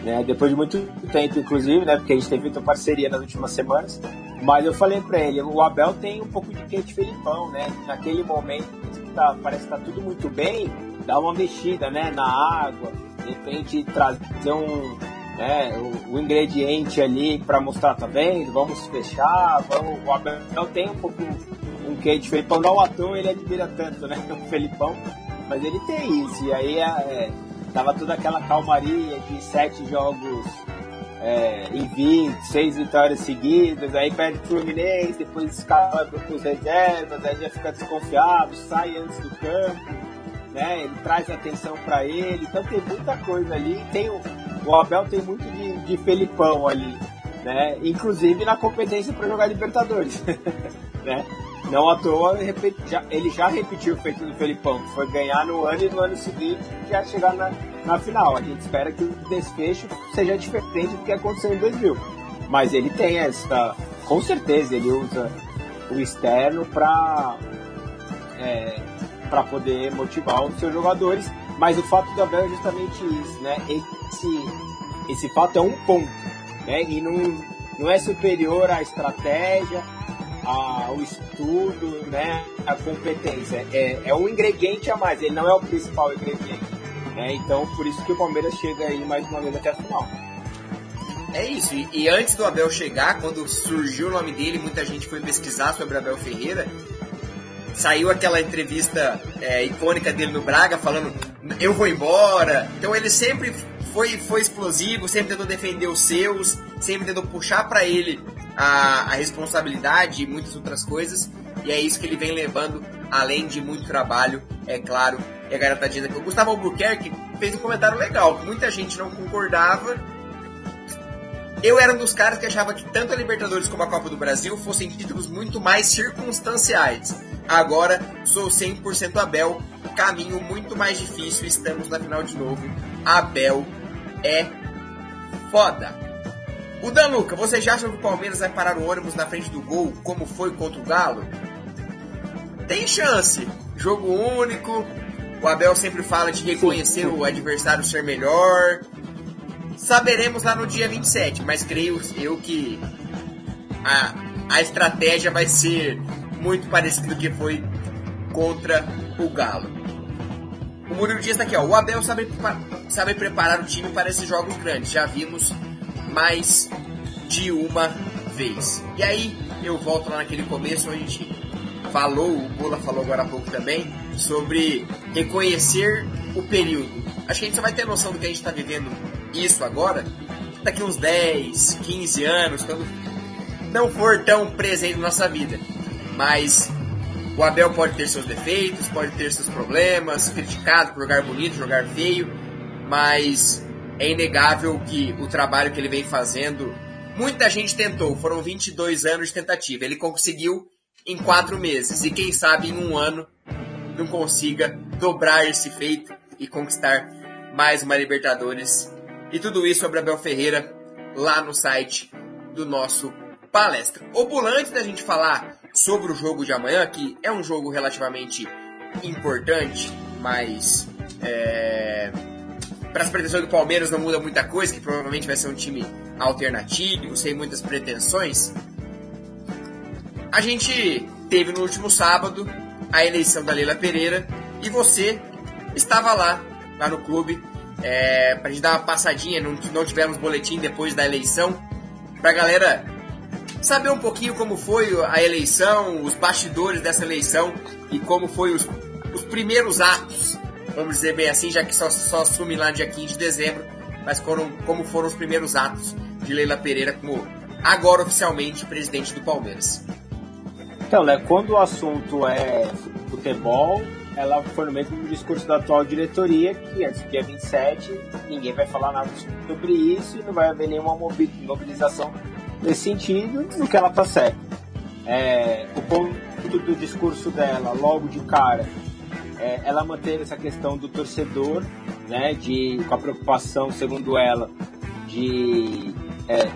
Né, depois de muito tempo, inclusive, né? Porque a gente teve feito parceria nas últimas semanas. Mas eu falei para ele, o Abel tem um pouco de quente Felipão, né? Naquele momento tá, parece que tá tudo muito bem, dá uma mexida, né? Na água, de repente trazer um, né, o, o ingrediente ali para mostrar, tá vendo? Vamos fechar, vamos, o Abel tem um pouco um porque de Felipão não à ele admira tanto, né? O Felipão, mas ele tem isso. E aí é, é, tava toda aquela calmaria de sete jogos é, invicto, seis vitórias seguidas, aí perde o Fluminense, depois escala para os reservas, aí já fica desconfiado, sai antes do campo, né? Ele traz atenção para ele, então tem muita coisa ali. Tem o, o Abel tem muito de, de Felipão ali, né? Inclusive na competência para jogar Libertadores, né? Não à toa, ele já repetiu o feito do Felipão, que foi ganhar no ano e no ano seguinte já chegar na, na final. A gente espera que o desfecho seja diferente do que aconteceu em 2000. Mas ele tem essa. Com certeza, ele usa o externo para é, para poder motivar os seus jogadores. Mas o fato do Abel é justamente isso, né? Esse, esse fato é um ponto, né? E não, não é superior à estratégia, ao estudo, né? A competência. É, é um ingrediente a mais, ele não é o principal ingrediente. Né? Então, por isso que o Palmeiras chega aí mais uma vez até a final. É isso, e, e, antes do Abel chegar, quando surgiu o nome dele, muita gente foi pesquisar sobre Abel Ferreira. Saiu aquela entrevista é, icônica dele no Braga falando: Eu vou embora. Então ele sempre foi, foi explosivo, sempre tentou defender os seus, sempre tentou puxar para ele a, a responsabilidade e muitas outras coisas. E é isso que ele vem levando, além de muito trabalho, é claro, a garotadinha aqui. O Gustavo Albuquerque fez um comentário legal, muita gente não concordava. Eu era um dos caras que achava que tanto a Libertadores como a Copa do Brasil fossem títulos muito mais circunstanciais. Agora sou 100% Abel, caminho muito mais difícil, estamos na final de novo. Abel é foda. O Danuca, vocês já acham que o Palmeiras vai parar o ônibus na frente do gol, como foi contra o Galo? Tem chance. Jogo único, o Abel sempre fala de reconhecer o adversário ser melhor. Saberemos lá no dia 27, mas creio eu que a, a estratégia vai ser muito parecida que foi contra o Galo. O Murilo Dias está aqui, ó. O Abel sabe, sabe preparar o time para esses jogos grandes. Já vimos mais de uma vez. E aí eu volto lá naquele começo onde a gente falou, o Bula falou agora há pouco também, sobre reconhecer o período. Acho que a gente só vai ter noção do que a gente está vivendo isso agora daqui uns 10, 15 anos, quando não for tão presente na nossa vida. Mas o Abel pode ter seus defeitos, pode ter seus problemas, criticado por jogar bonito, jogar feio, mas é inegável que o trabalho que ele vem fazendo, muita gente tentou, foram 22 anos de tentativa, ele conseguiu em quatro meses e quem sabe em um ano não consiga dobrar esse feito e conquistar mais uma Libertadores. E tudo isso sobre Abel Ferreira lá no site do nosso palestra. Opulante da gente falar sobre o jogo de amanhã, que é um jogo relativamente importante, mas é, para as pretensões do Palmeiras não muda muita coisa, que provavelmente vai ser um time alternativo, sem muitas pretensões. A gente teve no último sábado a eleição da Leila Pereira e você estava lá, lá no clube, é, para a gente dar uma passadinha, não, não tivemos boletim depois da eleição, para a galera saber um pouquinho como foi a eleição, os bastidores dessa eleição e como foi os, os primeiros atos, vamos dizer bem assim, já que só, só assume lá dia 15 de dezembro, mas foram, como foram os primeiros atos de Leila Pereira como agora oficialmente presidente do Palmeiras. Então, né, quando o assunto é futebol, ela foi no mesmo discurso da atual diretoria, que antes do dia 27 ninguém vai falar nada sobre isso e não vai haver nenhuma mobilização nesse sentido, no que ela está certa. É, o ponto do discurso dela, logo de cara, é, ela manteve essa questão do torcedor, né, de, com a preocupação, segundo ela, de é,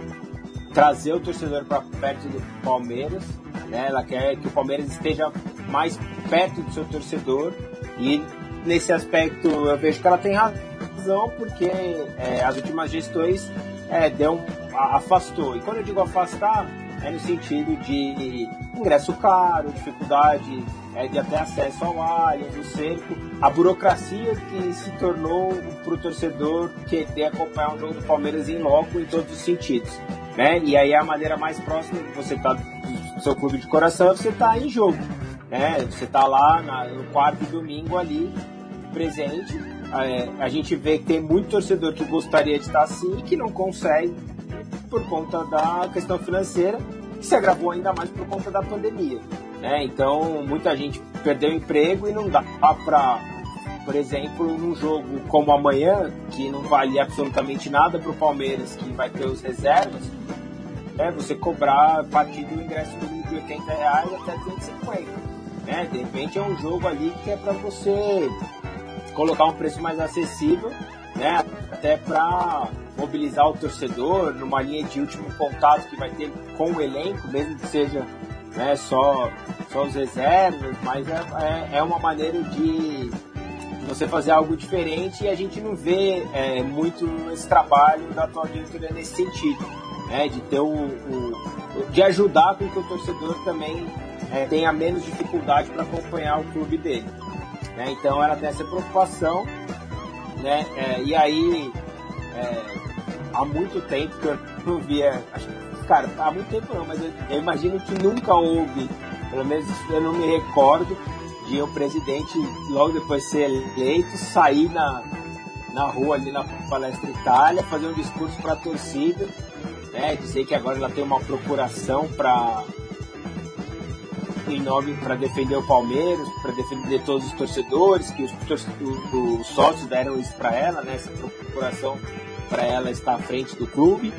trazer o torcedor para perto do Palmeiras, né? Ela quer que o Palmeiras esteja mais perto do seu torcedor e nesse aspecto eu vejo que ela tem razão porque é, as últimas gestões é, deu, afastou. E quando eu digo afastar, é no sentido de ingresso caro, dificuldade é, de até acesso ao Allianz, o cerco, a burocracia que se tornou para o torcedor querer acompanhar um jogo do Palmeiras em loco em todos os sentidos. Né? E aí a maneira mais próxima de você tá do seu clube de coração é você tá em jogo. né? Você tá lá na, no quarto domingo ali, presente. É, a gente vê que tem muito torcedor que gostaria de estar assim e que não consegue por conta da questão financeira, que se agravou ainda mais por conta da pandemia. Né? Então, muita gente perdeu emprego e não dá para, por exemplo, num jogo como amanhã, que não vale absolutamente nada para o Palmeiras, que vai ter os reservas, é você cobrar a partir do ingresso de 80 reais até 250 né? De repente é um jogo ali que é para você colocar um preço mais acessível, né? Até para mobilizar o torcedor numa linha de último contato que vai ter com o elenco, mesmo que seja né, só, só os reservas, mas é, é, é uma maneira de você fazer algo diferente e a gente não vê é, muito esse trabalho da atual diretoria nesse sentido, né, de ter o, o, de ajudar com que o torcedor também é, tenha menos dificuldade para acompanhar o clube dele. Né? Então ela tem essa preocupação, né? É, e aí é, há muito tempo que eu não via, acho, cara, há muito tempo não, mas eu, eu, imagino que nunca houve, pelo menos eu não me recordo, de o presidente logo depois de ser eleito sair na, na rua ali na palestra Itália, fazer um discurso para a torcida, né? Dizer que agora ela tem uma procuração para em nome para defender o Palmeiras, para defender todos os torcedores, que os, os sócios deram isso para ela, né, essa procuração para ela estar à frente do clube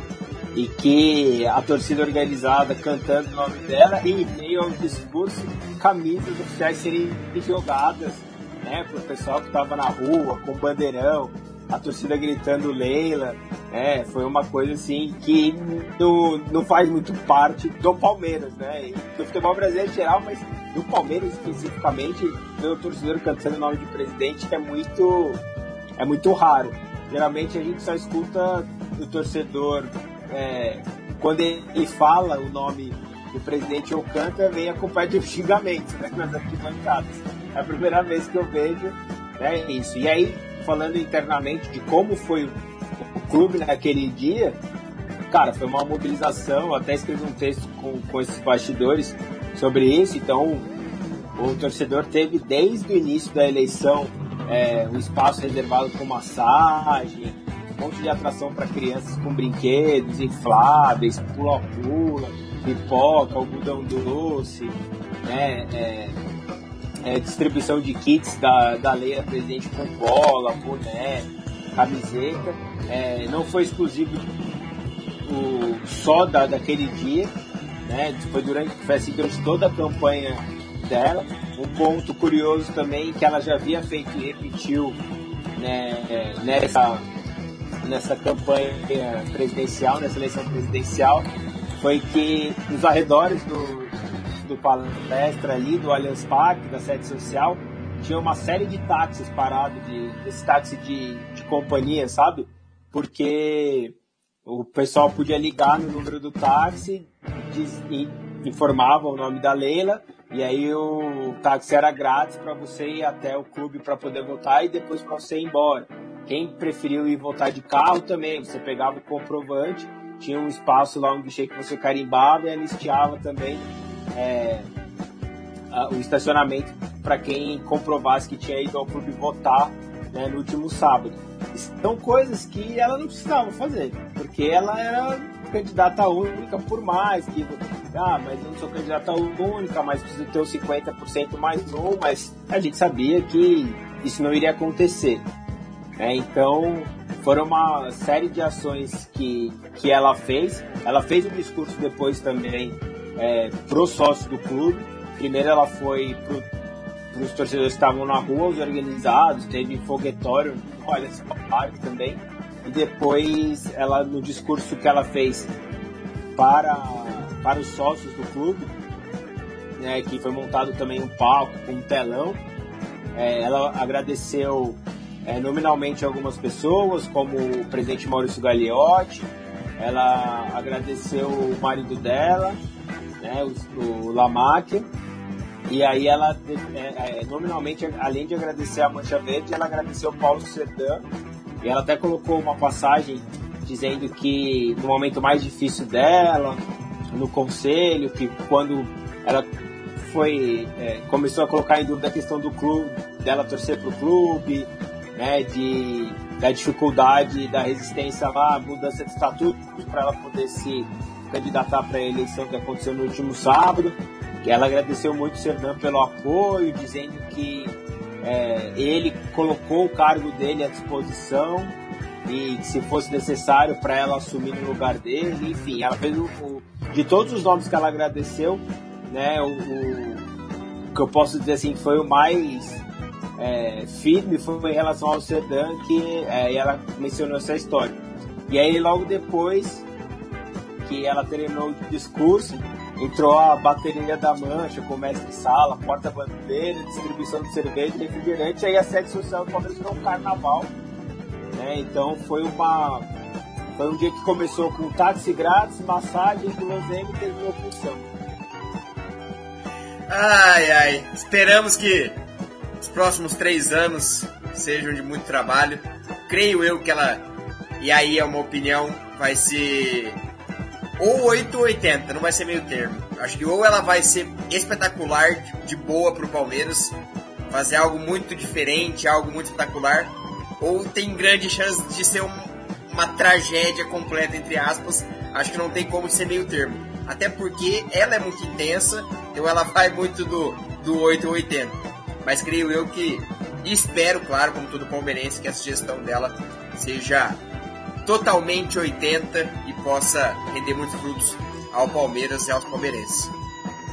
e que a torcida organizada cantando o nome dela e em meio ao discurso camisas oficiais serem jogadas né, para o pessoal que estava na rua com bandeirão a torcida gritando Leila, é, foi uma coisa assim que não, não faz muito parte do Palmeiras, né? Do futebol brasileiro em geral, mas do Palmeiras especificamente, o torcedor cantando o nome de presidente é muito, é muito raro. Geralmente a gente só escuta o torcedor é, quando ele fala o nome do presidente ou canta, vem acompanhado de xingamento né, nas arquibancadas. É a primeira vez que eu vejo né, isso. E aí falando internamente de como foi o clube naquele dia, cara, foi uma mobilização. Até escrevi um texto com, com esses bastidores sobre isso. Então, o torcedor teve desde o início da eleição é, um espaço reservado com massagem, monte de atração para crianças com brinquedos infláveis, pula-pula, pipoca, algodão doce, né? É, é, distribuição de kits da, da Leia Presidente com bola, boné, camiseta. É, não foi exclusivo o, só da, daquele dia, né? Foi durante, foi assim, durante toda a campanha dela. Um ponto curioso também que ela já havia feito e repetiu né, nessa, nessa campanha presidencial, nessa eleição presidencial, foi que nos arredores do, do palestra ali, do Allianz Parque, da sede social, tinha uma série de táxis parados, de, desse táxi de, de companhia, sabe? Porque o pessoal podia ligar no número do táxi e informava o nome da Leila e aí o táxi era grátis para você ir até o clube para poder voltar e depois para você ir embora. Quem preferiu ir voltar de carro também, você pegava o comprovante, tinha um espaço lá, um guichê que você carimbava e anistiava também é, a, o estacionamento para quem comprovasse que tinha ido ao clube votar né, no último sábado. São coisas que ela não precisava fazer, porque ela era candidata única por mais que ah, mas eu não sou candidata única, mas preciso ter os 50% mais um, mas a gente sabia que isso não iria acontecer. É, então foram uma série de ações que, que ela fez. Ela fez o discurso depois também é, pro sócio do clube. Primeiro ela foi para os torcedores que estavam na rua, os organizados, teve foguetório, olha, parque também. E depois ela, no discurso que ela fez para, para os sócios do clube, né, que foi montado também um palco com um telão, é, ela agradeceu é, nominalmente algumas pessoas, como o presidente Maurício Gagliotti, ela agradeceu o marido dela, né, o, o Lamáquia. E aí ela, é, é, nominalmente, além de agradecer a Mancha Verde, ela agradeceu o Paulo Serdan. E ela até colocou uma passagem dizendo que no momento mais difícil dela, no conselho, que quando ela foi é, começou a colocar em dúvida a questão do clube, dela torcer para o clube, né, de, da dificuldade da resistência lá, mudança de estatuto para ela poder se candidatar para a eleição que aconteceu no último sábado. Ela agradeceu muito o Serdan pelo apoio, dizendo que é, ele colocou o cargo dele à disposição e se fosse necessário para ela assumir no lugar dele, enfim, ela fez o, o, de todos os nomes que ela agradeceu, né, o, o que eu posso dizer assim foi o mais é, firme foi em relação ao Sedan que é, ela mencionou essa história. E aí logo depois que ela terminou o discurso, entrou a bateria da mancha, com mestre sala, porta-bandeira, distribuição de cerveja, refrigerante, aí a sede social foi um carnaval. Né? Então foi uma. Foi um dia que começou com táxi grátis, massagem, gulosema e terminou samba. Ai, ai. Esperamos que próximos três anos sejam de muito trabalho. Creio eu que ela, e aí é uma opinião, vai ser ou 8 ou 80, não vai ser meio termo. Acho que ou ela vai ser espetacular, de boa pro Palmeiras, fazer algo muito diferente, algo muito espetacular, ou tem grande chance de ser um, uma tragédia completa, entre aspas. Acho que não tem como ser meio termo. Até porque ela é muito intensa, então ela vai muito do, do 8 ou 80. Mas creio eu que, e espero, claro, como todo palmeirense, que essa gestão dela seja totalmente 80 e possa render muitos frutos ao Palmeiras e aos palmeirenses.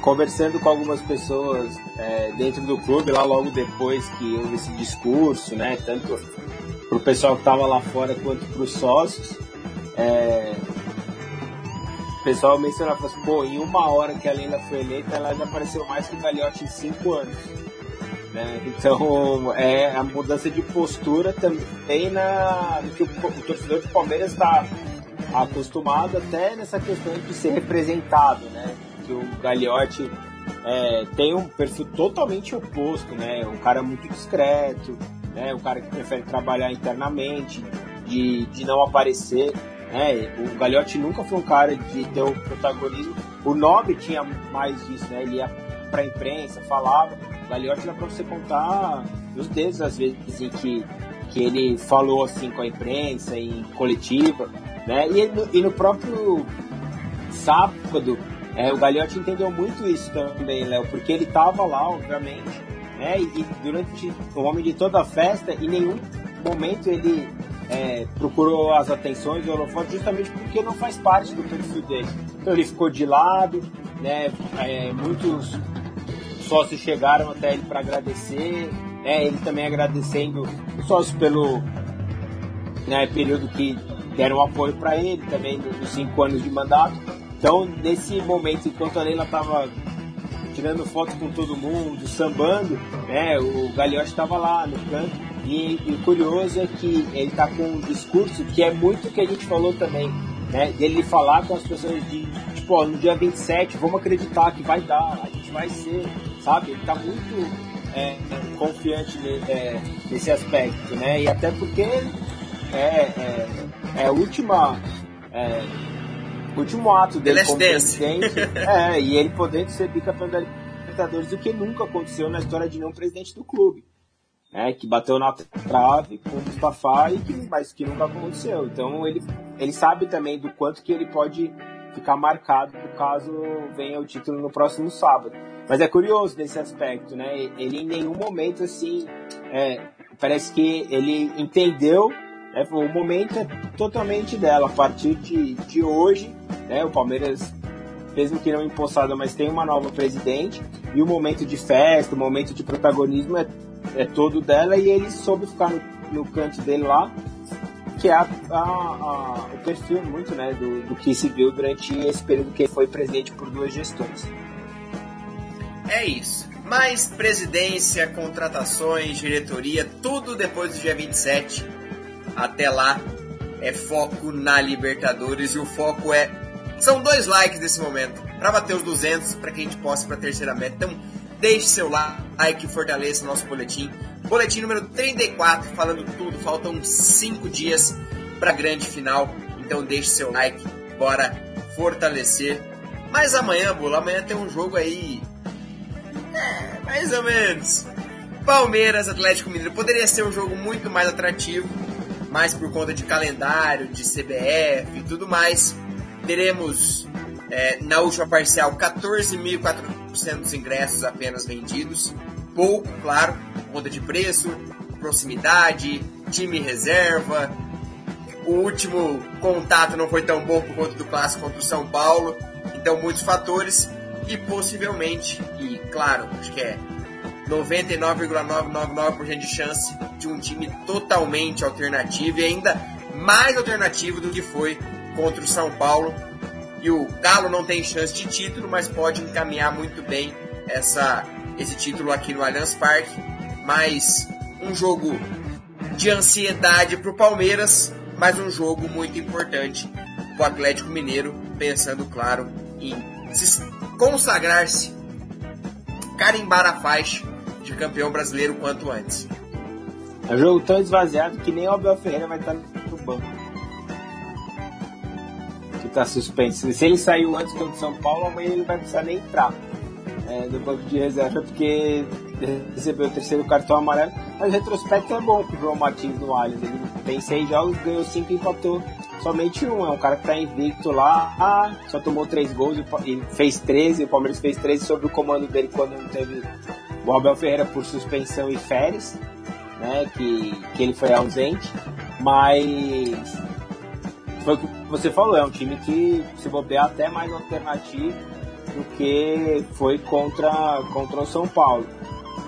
Conversando com algumas pessoas é, dentro do clube, lá logo depois que houve esse discurso, né, tanto para o pessoal que estava lá fora quanto para os sócios, é, o pessoal mencionava assim, pô, em uma hora que a Leila foi eleita, ela já apareceu mais que o Galhote em cinco anos. Né? Então, é a mudança de postura também na, que o, torcedor do Palmeiras está acostumado até nessa questão de ser representado, né? Que o Gagliotti é, tem um perfil totalmente oposto, né? Um cara muito discreto, né? Um cara que prefere trabalhar internamente, de, de não aparecer. Né? O Gagliotti nunca foi um cara de ter o protagonismo. O nome tinha mais disso, né? Ele ia para a imprensa, falava Gagliotti dá para você contar os dedos às vezes em que, que ele falou assim com a imprensa, em coletiva, né? E, no, e no próprio sábado, é, o Gagliotti entendeu muito isso também, Léo, porque ele estava lá, obviamente, né? E, e, durante o momento de toda a festa, em nenhum momento ele é, procurou as atenções do holofote justamente porque não faz parte do perfil dele. Então ele ficou de lado, né? É, muitos sócios chegaram até ele para agradecer, né, ele também agradecendo os sócios pelo né, período que deram apoio para ele, também nos cinco anos de mandato. Então, nesse momento, enquanto a Leila estava tirando foto com todo mundo, sambando, né, o Gagliotti estava lá no canto. E, e, o curioso é que ele está com um discurso que é muito o que a gente falou também, né, dele falar com as pessoas de, tipo, ó, no dia 27, vamos acreditar que vai dar, a gente vai ser, sabe? Ele tá muito é, confiante é, nesse aspecto, né? E até porque é, é, é a última. É, último ato dele como presidente. é, e ele podendo ser bicampeão da Libertadores, o que nunca aconteceu na história de nenhum presidente do clube. Né, que bateu na trave com o Mustafa, e que, mas que nunca aconteceu. Então ele, ele sabe também do quanto que ele pode ficar marcado caso venha o título no próximo sábado. Mas é curioso nesse aspecto, né? Ele em nenhum momento assim é, parece que ele entendeu né? o momento é totalmente dela. A partir de, de hoje, né? O Palmeiras mesmo que não empossada, mas tem uma nova presidente e o momento de festa, o momento de protagonismo é, é todo dela e ele soube ficar no, no canto dele lá que é a, a, a, o perfil muito né, do, do que se viu durante esse período que ele foi presidente por duas gestões. É isso. Mais presidência, contratações, diretoria, tudo depois do dia 27. Até lá é foco na Libertadores e o foco é. São dois likes nesse momento para bater os 200 para que a gente possa para terceira meta. Então, deixe seu like, fortaleça o nosso boletim. Boletim número 34, falando tudo. Faltam 5 dias para a grande final. Então deixe seu like, bora fortalecer. Mas amanhã, Bula, amanhã tem um jogo aí mais ou menos. Palmeiras, Atlético Mineiro. Poderia ser um jogo muito mais atrativo, mas por conta de calendário, de CBF e tudo mais, teremos é, na última parcial 14.400 ingressos apenas vendidos. Pouco, claro, conta de preço, proximidade, time reserva. O último contato não foi tão bom por conta do clássico contra o São Paulo. Então, muitos fatores e possivelmente, e claro, acho que é 99,999% de chance de um time totalmente alternativo e ainda mais alternativo do que foi contra o São Paulo. E o Galo não tem chance de título, mas pode encaminhar muito bem essa, esse título aqui no Allianz Parque. Mas um jogo de ansiedade para o Palmeiras, mas um jogo muito importante para o Atlético Mineiro, pensando, claro, em consagrar-se, carimbar a faixa de campeão brasileiro quanto antes. É um jogo tão esvaziado que nem o Abel Ferreira vai estar no banco. Que está suspenso. Se ele saiu antes contra o São Paulo, amanhã ele não vai precisar nem entrar é, no banco de reserva porque recebeu o terceiro cartão amarelo. Mas o retrospecto é bom pro João Martins no Allianz. Ele tem seis jogos, ganhou cinco e empatou somente um. É um cara que tá invicto lá, ah, só tomou três gols e fez 13. O Palmeiras fez 13 sob o comando dele quando não teve o Abel Ferreira por suspensão e férias, né? Que, que ele foi ausente. Mas foi o que você falou, é um time que se bobear até mais alternativo do que foi contra, contra o São Paulo.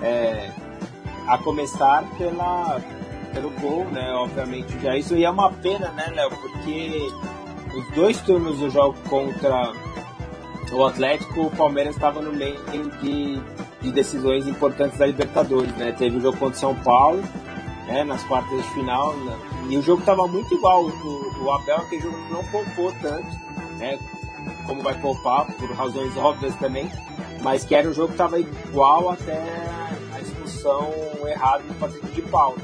É, a começar pela, pelo gol, né? Obviamente já isso e é uma pena, né, Léo? Porque os dois turnos do jogo contra o Atlético, o Palmeiras estava no meio de, de, decisões importantes da Libertadores, né? Teve o jogo contra o São Paulo, né, nas quartas de final, né? e o jogo estava muito igual. O, o Abel, aquele jogo não poupou tanto, né? Como vai poupar, por razões óbvias também, mas que era um jogo que estava igual até a expulsão errada do Patrick de Paulo.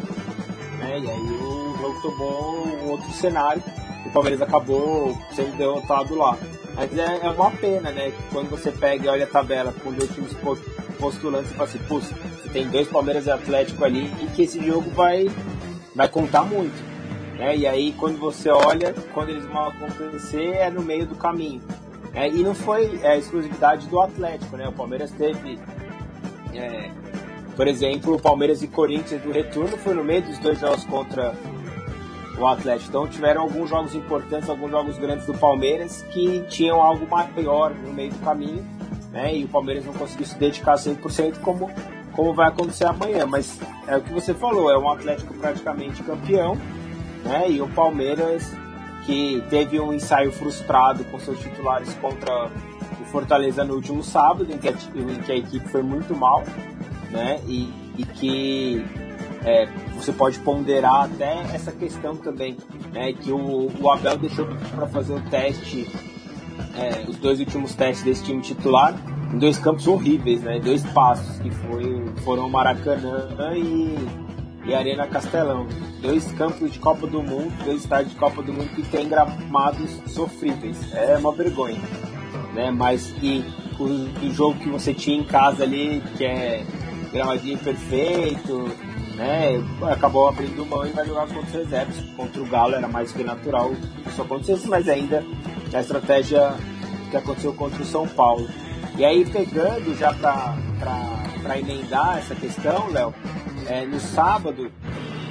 Né? E aí o jogo tomou um outro cenário, o Palmeiras acabou sendo derrotado lá. Mas é, é uma pena, né? Quando você pega e olha a tabela com dois times postulantes, você fala assim, putz, você tem dois Palmeiras e Atlético ali e que esse jogo vai, vai contar muito. Né? E aí quando você olha, quando eles vão acontecer, é no meio do caminho. É, e não foi é, exclusividade do Atlético, né? O Palmeiras teve, é, por exemplo, o Palmeiras e Corinthians do retorno foi no meio dos dois jogos contra o Atlético. Então tiveram alguns jogos importantes, alguns jogos grandes do Palmeiras que tinham algo maior no meio do caminho, né? E o Palmeiras não conseguiu se dedicar 100% como como vai acontecer amanhã, mas é o que você falou, é um Atlético praticamente campeão, né? E o Palmeiras que teve um ensaio frustrado com seus titulares contra o Fortaleza no último sábado, em que a, em que a equipe foi muito mal, né? E, e que é, você pode ponderar até essa questão também, né? Que o, o Abel deixou para fazer o teste, é, os dois últimos testes desse time titular, em dois campos horríveis, né? Dois passos que foi, foram Maracanã e e Arena Castelão. Dois campos de Copa do Mundo, dois estádios de Copa do Mundo que tem gramados sofríveis. É uma vergonha. Né? Mas e o, o jogo que você tinha em casa ali, que é gramadinho perfeito, né? Acabou abrindo mão e vai jogar contra os reservas. Contra o Galo era mais que natural que isso acontecesse, mas ainda a estratégia que aconteceu contra o São Paulo. E aí pegando já para emendar essa questão, Léo, é, no sábado,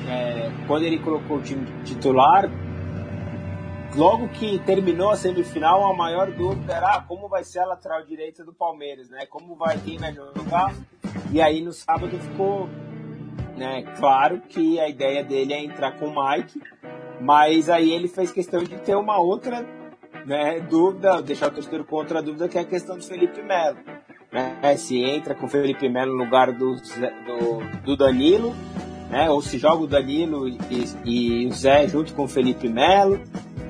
é, quando ele colocou o time titular, logo que terminou a semifinal, a maior dúvida era ah, como vai ser a lateral direita do Palmeiras, né? Como vai quem vai jogar? E aí no sábado ficou, né? Claro que a ideia dele é entrar com o Mike, mas aí ele fez questão de ter uma outra, né? Dúvida, deixar o torcedor com outra dúvida que é a questão do Felipe Melo né? Se entra com o Felipe Melo no lugar do, do, do Danilo, né? Ou se joga o Danilo e, e, o Zé junto com o Felipe Melo,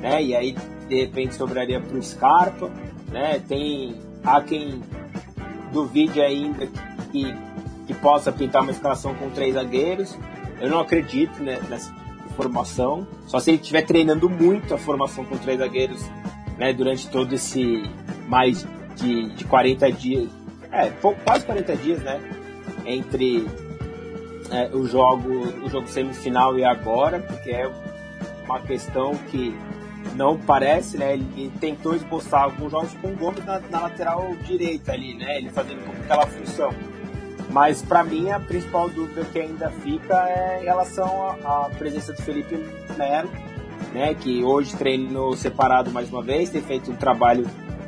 né? E aí de repente sobraria para o Scarpa, né? Tem há quem duvide ainda que, que possa pintar uma escalação com três zagueiros. Eu não acredito né, nessa formação. Só se ele estiver treinando muito a formação com três zagueiros né, durante todo esse mais de, de 40 dias, É, quase 40 dias, né? Entre é, o jogo o jogo semifinal e agora, porque é uma questão que não parece, né? Ele tentou esboçar alguns jogos com o Gomes na, na lateral direita ali, né? Ele fazendo aquela função. Mas para mim a principal dúvida que ainda fica é em relação à presença do Felipe Melo, né? Que hoje treinou separado mais uma vez, tem feito um trabalho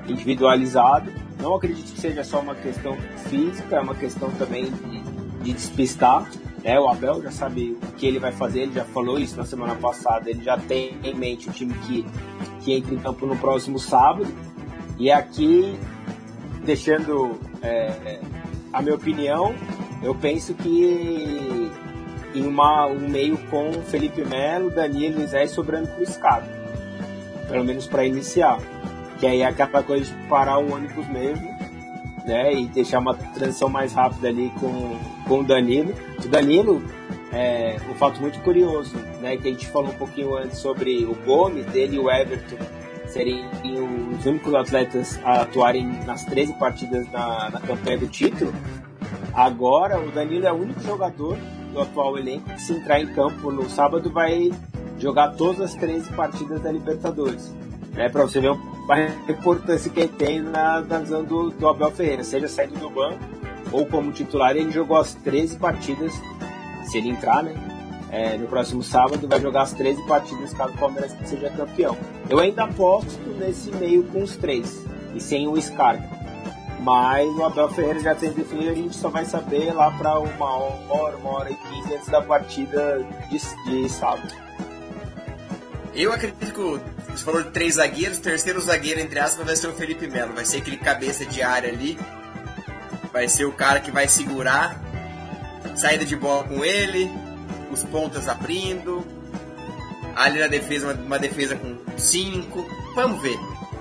individualizado. Não acredito que seja só uma questão física, é uma questão também de, de despistar. É, o Abel já sabe o que ele vai fazer, ele já falou isso na semana passada, ele já tem em mente o time que, que entra em campo no próximo sábado. E aqui, deixando é, a minha opinião, eu penso que em uma, um meio com Felipe Melo, Danilo e Zé sobrando para o escado. Pelo menos para iniciar. Que aí é aquela coisa de parar o ônibus mesmo, né? E deixar uma transição mais rápida ali com, com o Danilo. O Danilo, é um fato muito curioso, né? Que a gente falou um pouquinho antes sobre o Gomes, dele e o Everton serem os únicos atletas a atuarem nas 13 partidas na, na campanha do título. Agora, o Danilo é o único jogador do atual elenco que, se entrar em campo no sábado, vai jogar todas as 13 partidas da Libertadores. Né, para você ver a importância que ele tem na, na visão do, do Abel Ferreira, seja saindo do banco ou como titular, ele jogou as 13 partidas, se ele entrar, né? É, no próximo sábado, vai jogar as 13 partidas caso o Palmeiras seja campeão. Eu ainda aposto nesse meio com os três, e sem o Scarpa. Mas o Abel Ferreira já tem definido, a gente só vai saber lá para uma hora, uma hora e quinze antes da partida de, de sábado. Eu acredito que você falou de três zagueiros, o terceiro zagueiro, entre aspas, vai ser o Felipe Melo. Vai ser aquele cabeça de área ali. Vai ser o cara que vai segurar, saída de bola com ele, os pontas abrindo. Ali na defesa, uma, uma defesa com cinco. Vamos ver.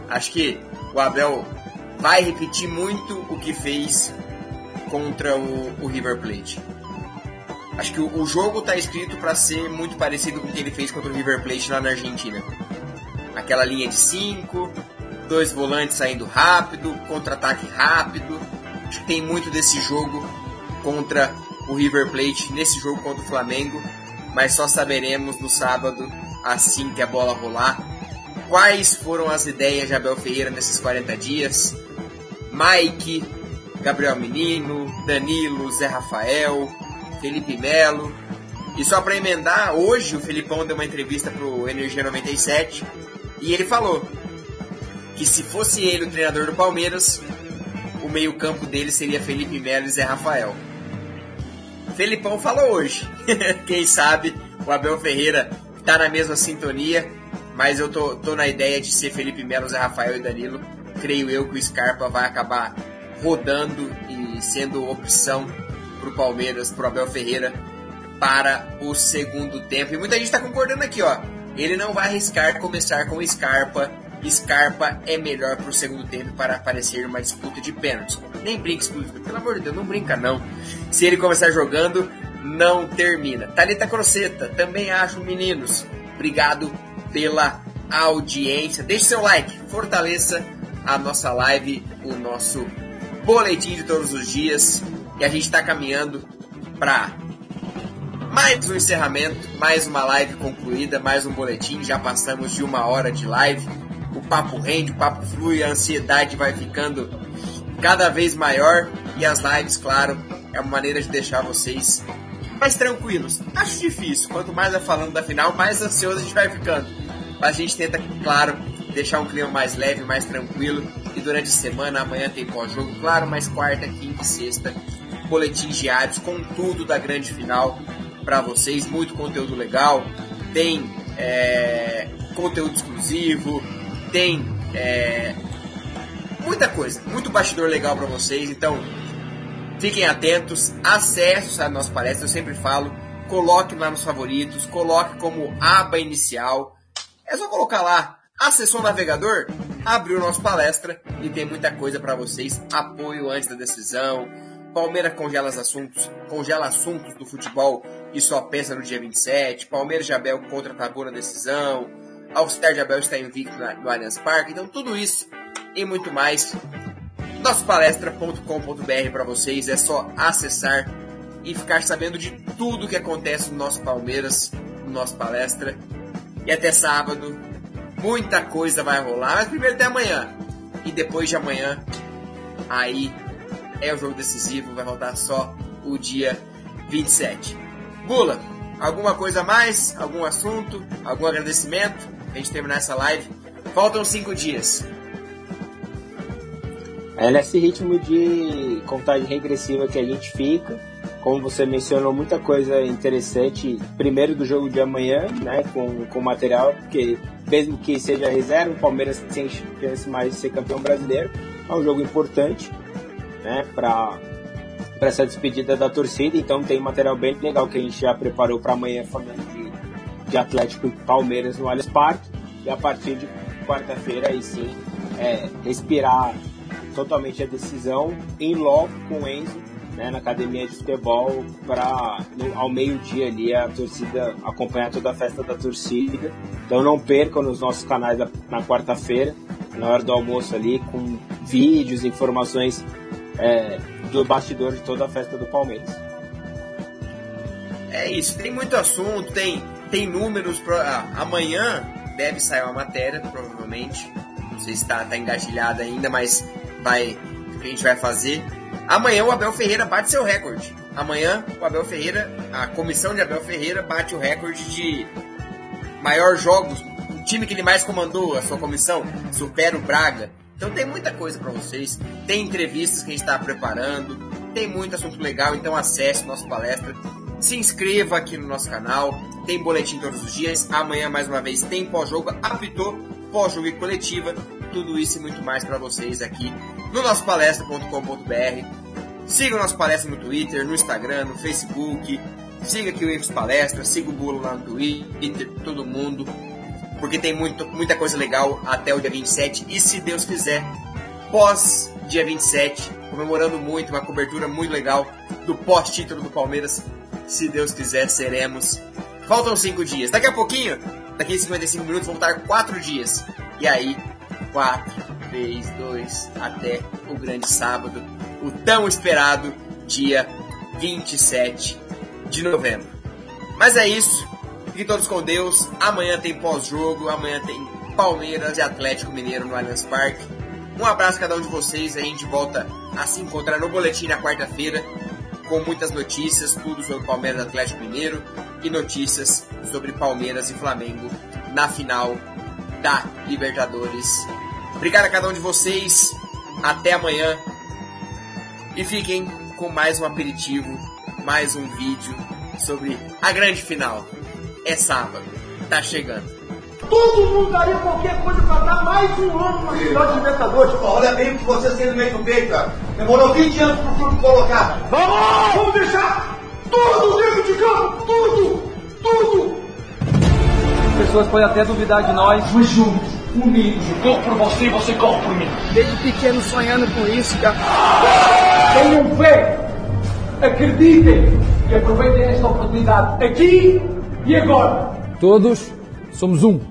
Acho que o Abel vai repetir muito o que fez contra o, o River Plate. Acho que o, o jogo está escrito para ser muito parecido com o que ele fez contra o River Plate lá na Argentina. Aquela linha de 5, dois volantes saindo rápido, contra-ataque rápido. Acho que tem muito desse jogo contra o River Plate, nesse jogo contra o Flamengo, mas só saberemos no sábado, assim que a bola rolar, quais foram as ideias de Abel Ferreira nesses 40 dias, Mike, Gabriel Menino, Danilo, Zé Rafael, Felipe Melo. E só para emendar, hoje o Felipão deu uma entrevista pro Energia 97 e ele falou que se fosse ele o treinador do Palmeiras, o meio-campo dele seria Felipe Melo e Zé Rafael. Felipão falou hoje. Quem sabe o Abel Ferreira tá na mesma sintonia, mas eu tô, tô na ideia de ser Felipe Melo, Zé Rafael e Danilo creio eu que o Scarpa vai acabar rodando e sendo opção para o Palmeiras, para o Abel Ferreira, para o segundo tempo. E muita gente está concordando aqui, ó. Ele não vai arriscar começar com o Scarpa. Scarpa é melhor para o segundo tempo para aparecer uma disputa de pênaltis. Nem brinca, pelo amor de Deus, não brinca não. Se ele começar jogando, não termina. Talita Croceta, também acho, meninos. Obrigado pela audiência. Deixe seu like, fortaleça a nossa live, o nosso boletim de todos os dias. E a gente está caminhando para mais um encerramento, mais uma live concluída, mais um boletim. Já passamos de uma hora de live. O papo rende, o papo flui, a ansiedade vai ficando cada vez maior. E as lives, claro, é uma maneira de deixar vocês mais tranquilos. Acho difícil. Quanto mais vai falando da final, mais ansioso a gente vai ficando. Mas a gente tenta, claro, deixar um clima mais leve, mais tranquilo. E durante a semana, amanhã tem pós-jogo, claro, mas quarta, quinta e sexta, boletins diários com tudo da grande final para vocês. Muito conteúdo legal, tem é, conteúdo exclusivo, tem é, muita coisa, muito bastidor legal para vocês. Então, fiquem atentos, acesse a nossa palestra, eu sempre falo. Coloque lá nos favoritos, coloque como aba inicial. É só colocar lá Acessou o navegador? Abriu nossa palestra e tem muita coisa para vocês. Apoio antes da decisão. Palmeiras congela assuntos, congela assuntos do futebol e só pensa no dia 27. Palmeiras de Abel contra Tabu na decisão. Alster de Abel está invicto no Allianz Parque. Então tudo isso e muito mais nossopalestra.com.br para vocês. É só acessar e ficar sabendo de tudo que acontece no nosso Palmeiras, no nosso palestra. E até sábado, muita coisa vai rolar. Mas primeiro até amanhã. E depois de amanhã, aí é o jogo decisivo. Vai rodar só o dia 27. Bula, alguma coisa a mais? Algum assunto? Algum agradecimento? A gente terminar essa live. Faltam cinco dias. É nesse ritmo de contagem regressiva que a gente fica. Como você mencionou, muita coisa interessante. Primeiro do jogo de amanhã, né, com, com material, porque mesmo que seja reserva, o Palmeiras tem chance mais de ser campeão brasileiro. É um jogo importante, né, para essa despedida da torcida. Então tem material bem legal que a gente já preparou para amanhã falando de, de Atlético e Palmeiras no Allianz Parque. E a partir de quarta-feira aí sim é, respirar totalmente a decisão em logo com o Enzo né, na academia de futebol para ao meio-dia ali a torcida acompanhar toda a festa da torcida. Então não percam nos nossos canais na quarta-feira, na hora do almoço ali, com vídeos, informações é, do bastidor de toda a festa do Palmeiras. É isso, tem muito assunto, tem, tem números. Pro, ah, amanhã deve sair uma matéria, provavelmente. Não sei se está tá engatilhada ainda, mas vai, o que a gente vai fazer. Amanhã o Abel Ferreira bate seu recorde. Amanhã o Abel Ferreira, a comissão de Abel Ferreira bate o recorde de maior jogos. O time que ele mais comandou, a sua comissão, supera o Braga. Então tem muita coisa para vocês, tem entrevistas que a gente está preparando, tem muito assunto legal, então acesse nossa palestra, se inscreva aqui no nosso canal, tem boletim todos os dias, amanhã mais uma vez tem pós-jogo, apitou, pós-jogo e coletiva, tudo isso e muito mais para vocês aqui no nosso palestra.com.br. Siga o nosso palestra no Twitter, no Instagram, no Facebook, siga aqui o Infos Palestra, siga o Bulo lá no Twitter, todo mundo porque tem muito, muita coisa legal até o dia 27 e se Deus quiser, pós dia 27, comemorando muito, uma cobertura muito legal do pós-título do Palmeiras. Se Deus quiser, seremos. Faltam cinco dias. Daqui a pouquinho, daqui a 55 minutos, vão estar quatro dias. E aí, quatro, três, dois, até o grande sábado, o tão esperado dia 27 de novembro. Mas é isso. Fiquem todos com Deus. Amanhã tem pós-jogo. Amanhã tem Palmeiras e Atlético Mineiro no Allianz Parque. Um abraço a cada um de vocês. A gente volta a se encontrar no boletim na quarta-feira com muitas notícias, tudo sobre Palmeiras Atlético Mineiro e notícias sobre Palmeiras e Flamengo na final da Libertadores. Obrigado a cada um de vocês. Até amanhã. E fiquem com mais um aperitivo, mais um vídeo sobre a grande final é sábado. Tá chegando. Todo mundo daria qualquer coisa pra dar mais um ano na final de Libertadores. Olha bem que você sendo meio do peito, cara. Demorou 20 anos pro clube colocar. Vamos! Vamos deixar tudo dentro de campo! Tudo! Tudo! Pessoas podem até duvidar de nós. Mas juntos, unidos, eu corro por você e você corre por mim. Desde pequeno sonhando com isso, cara. Tenham fé! Acreditem! E aproveitem esta oportunidade aqui e agora? Todos somos um.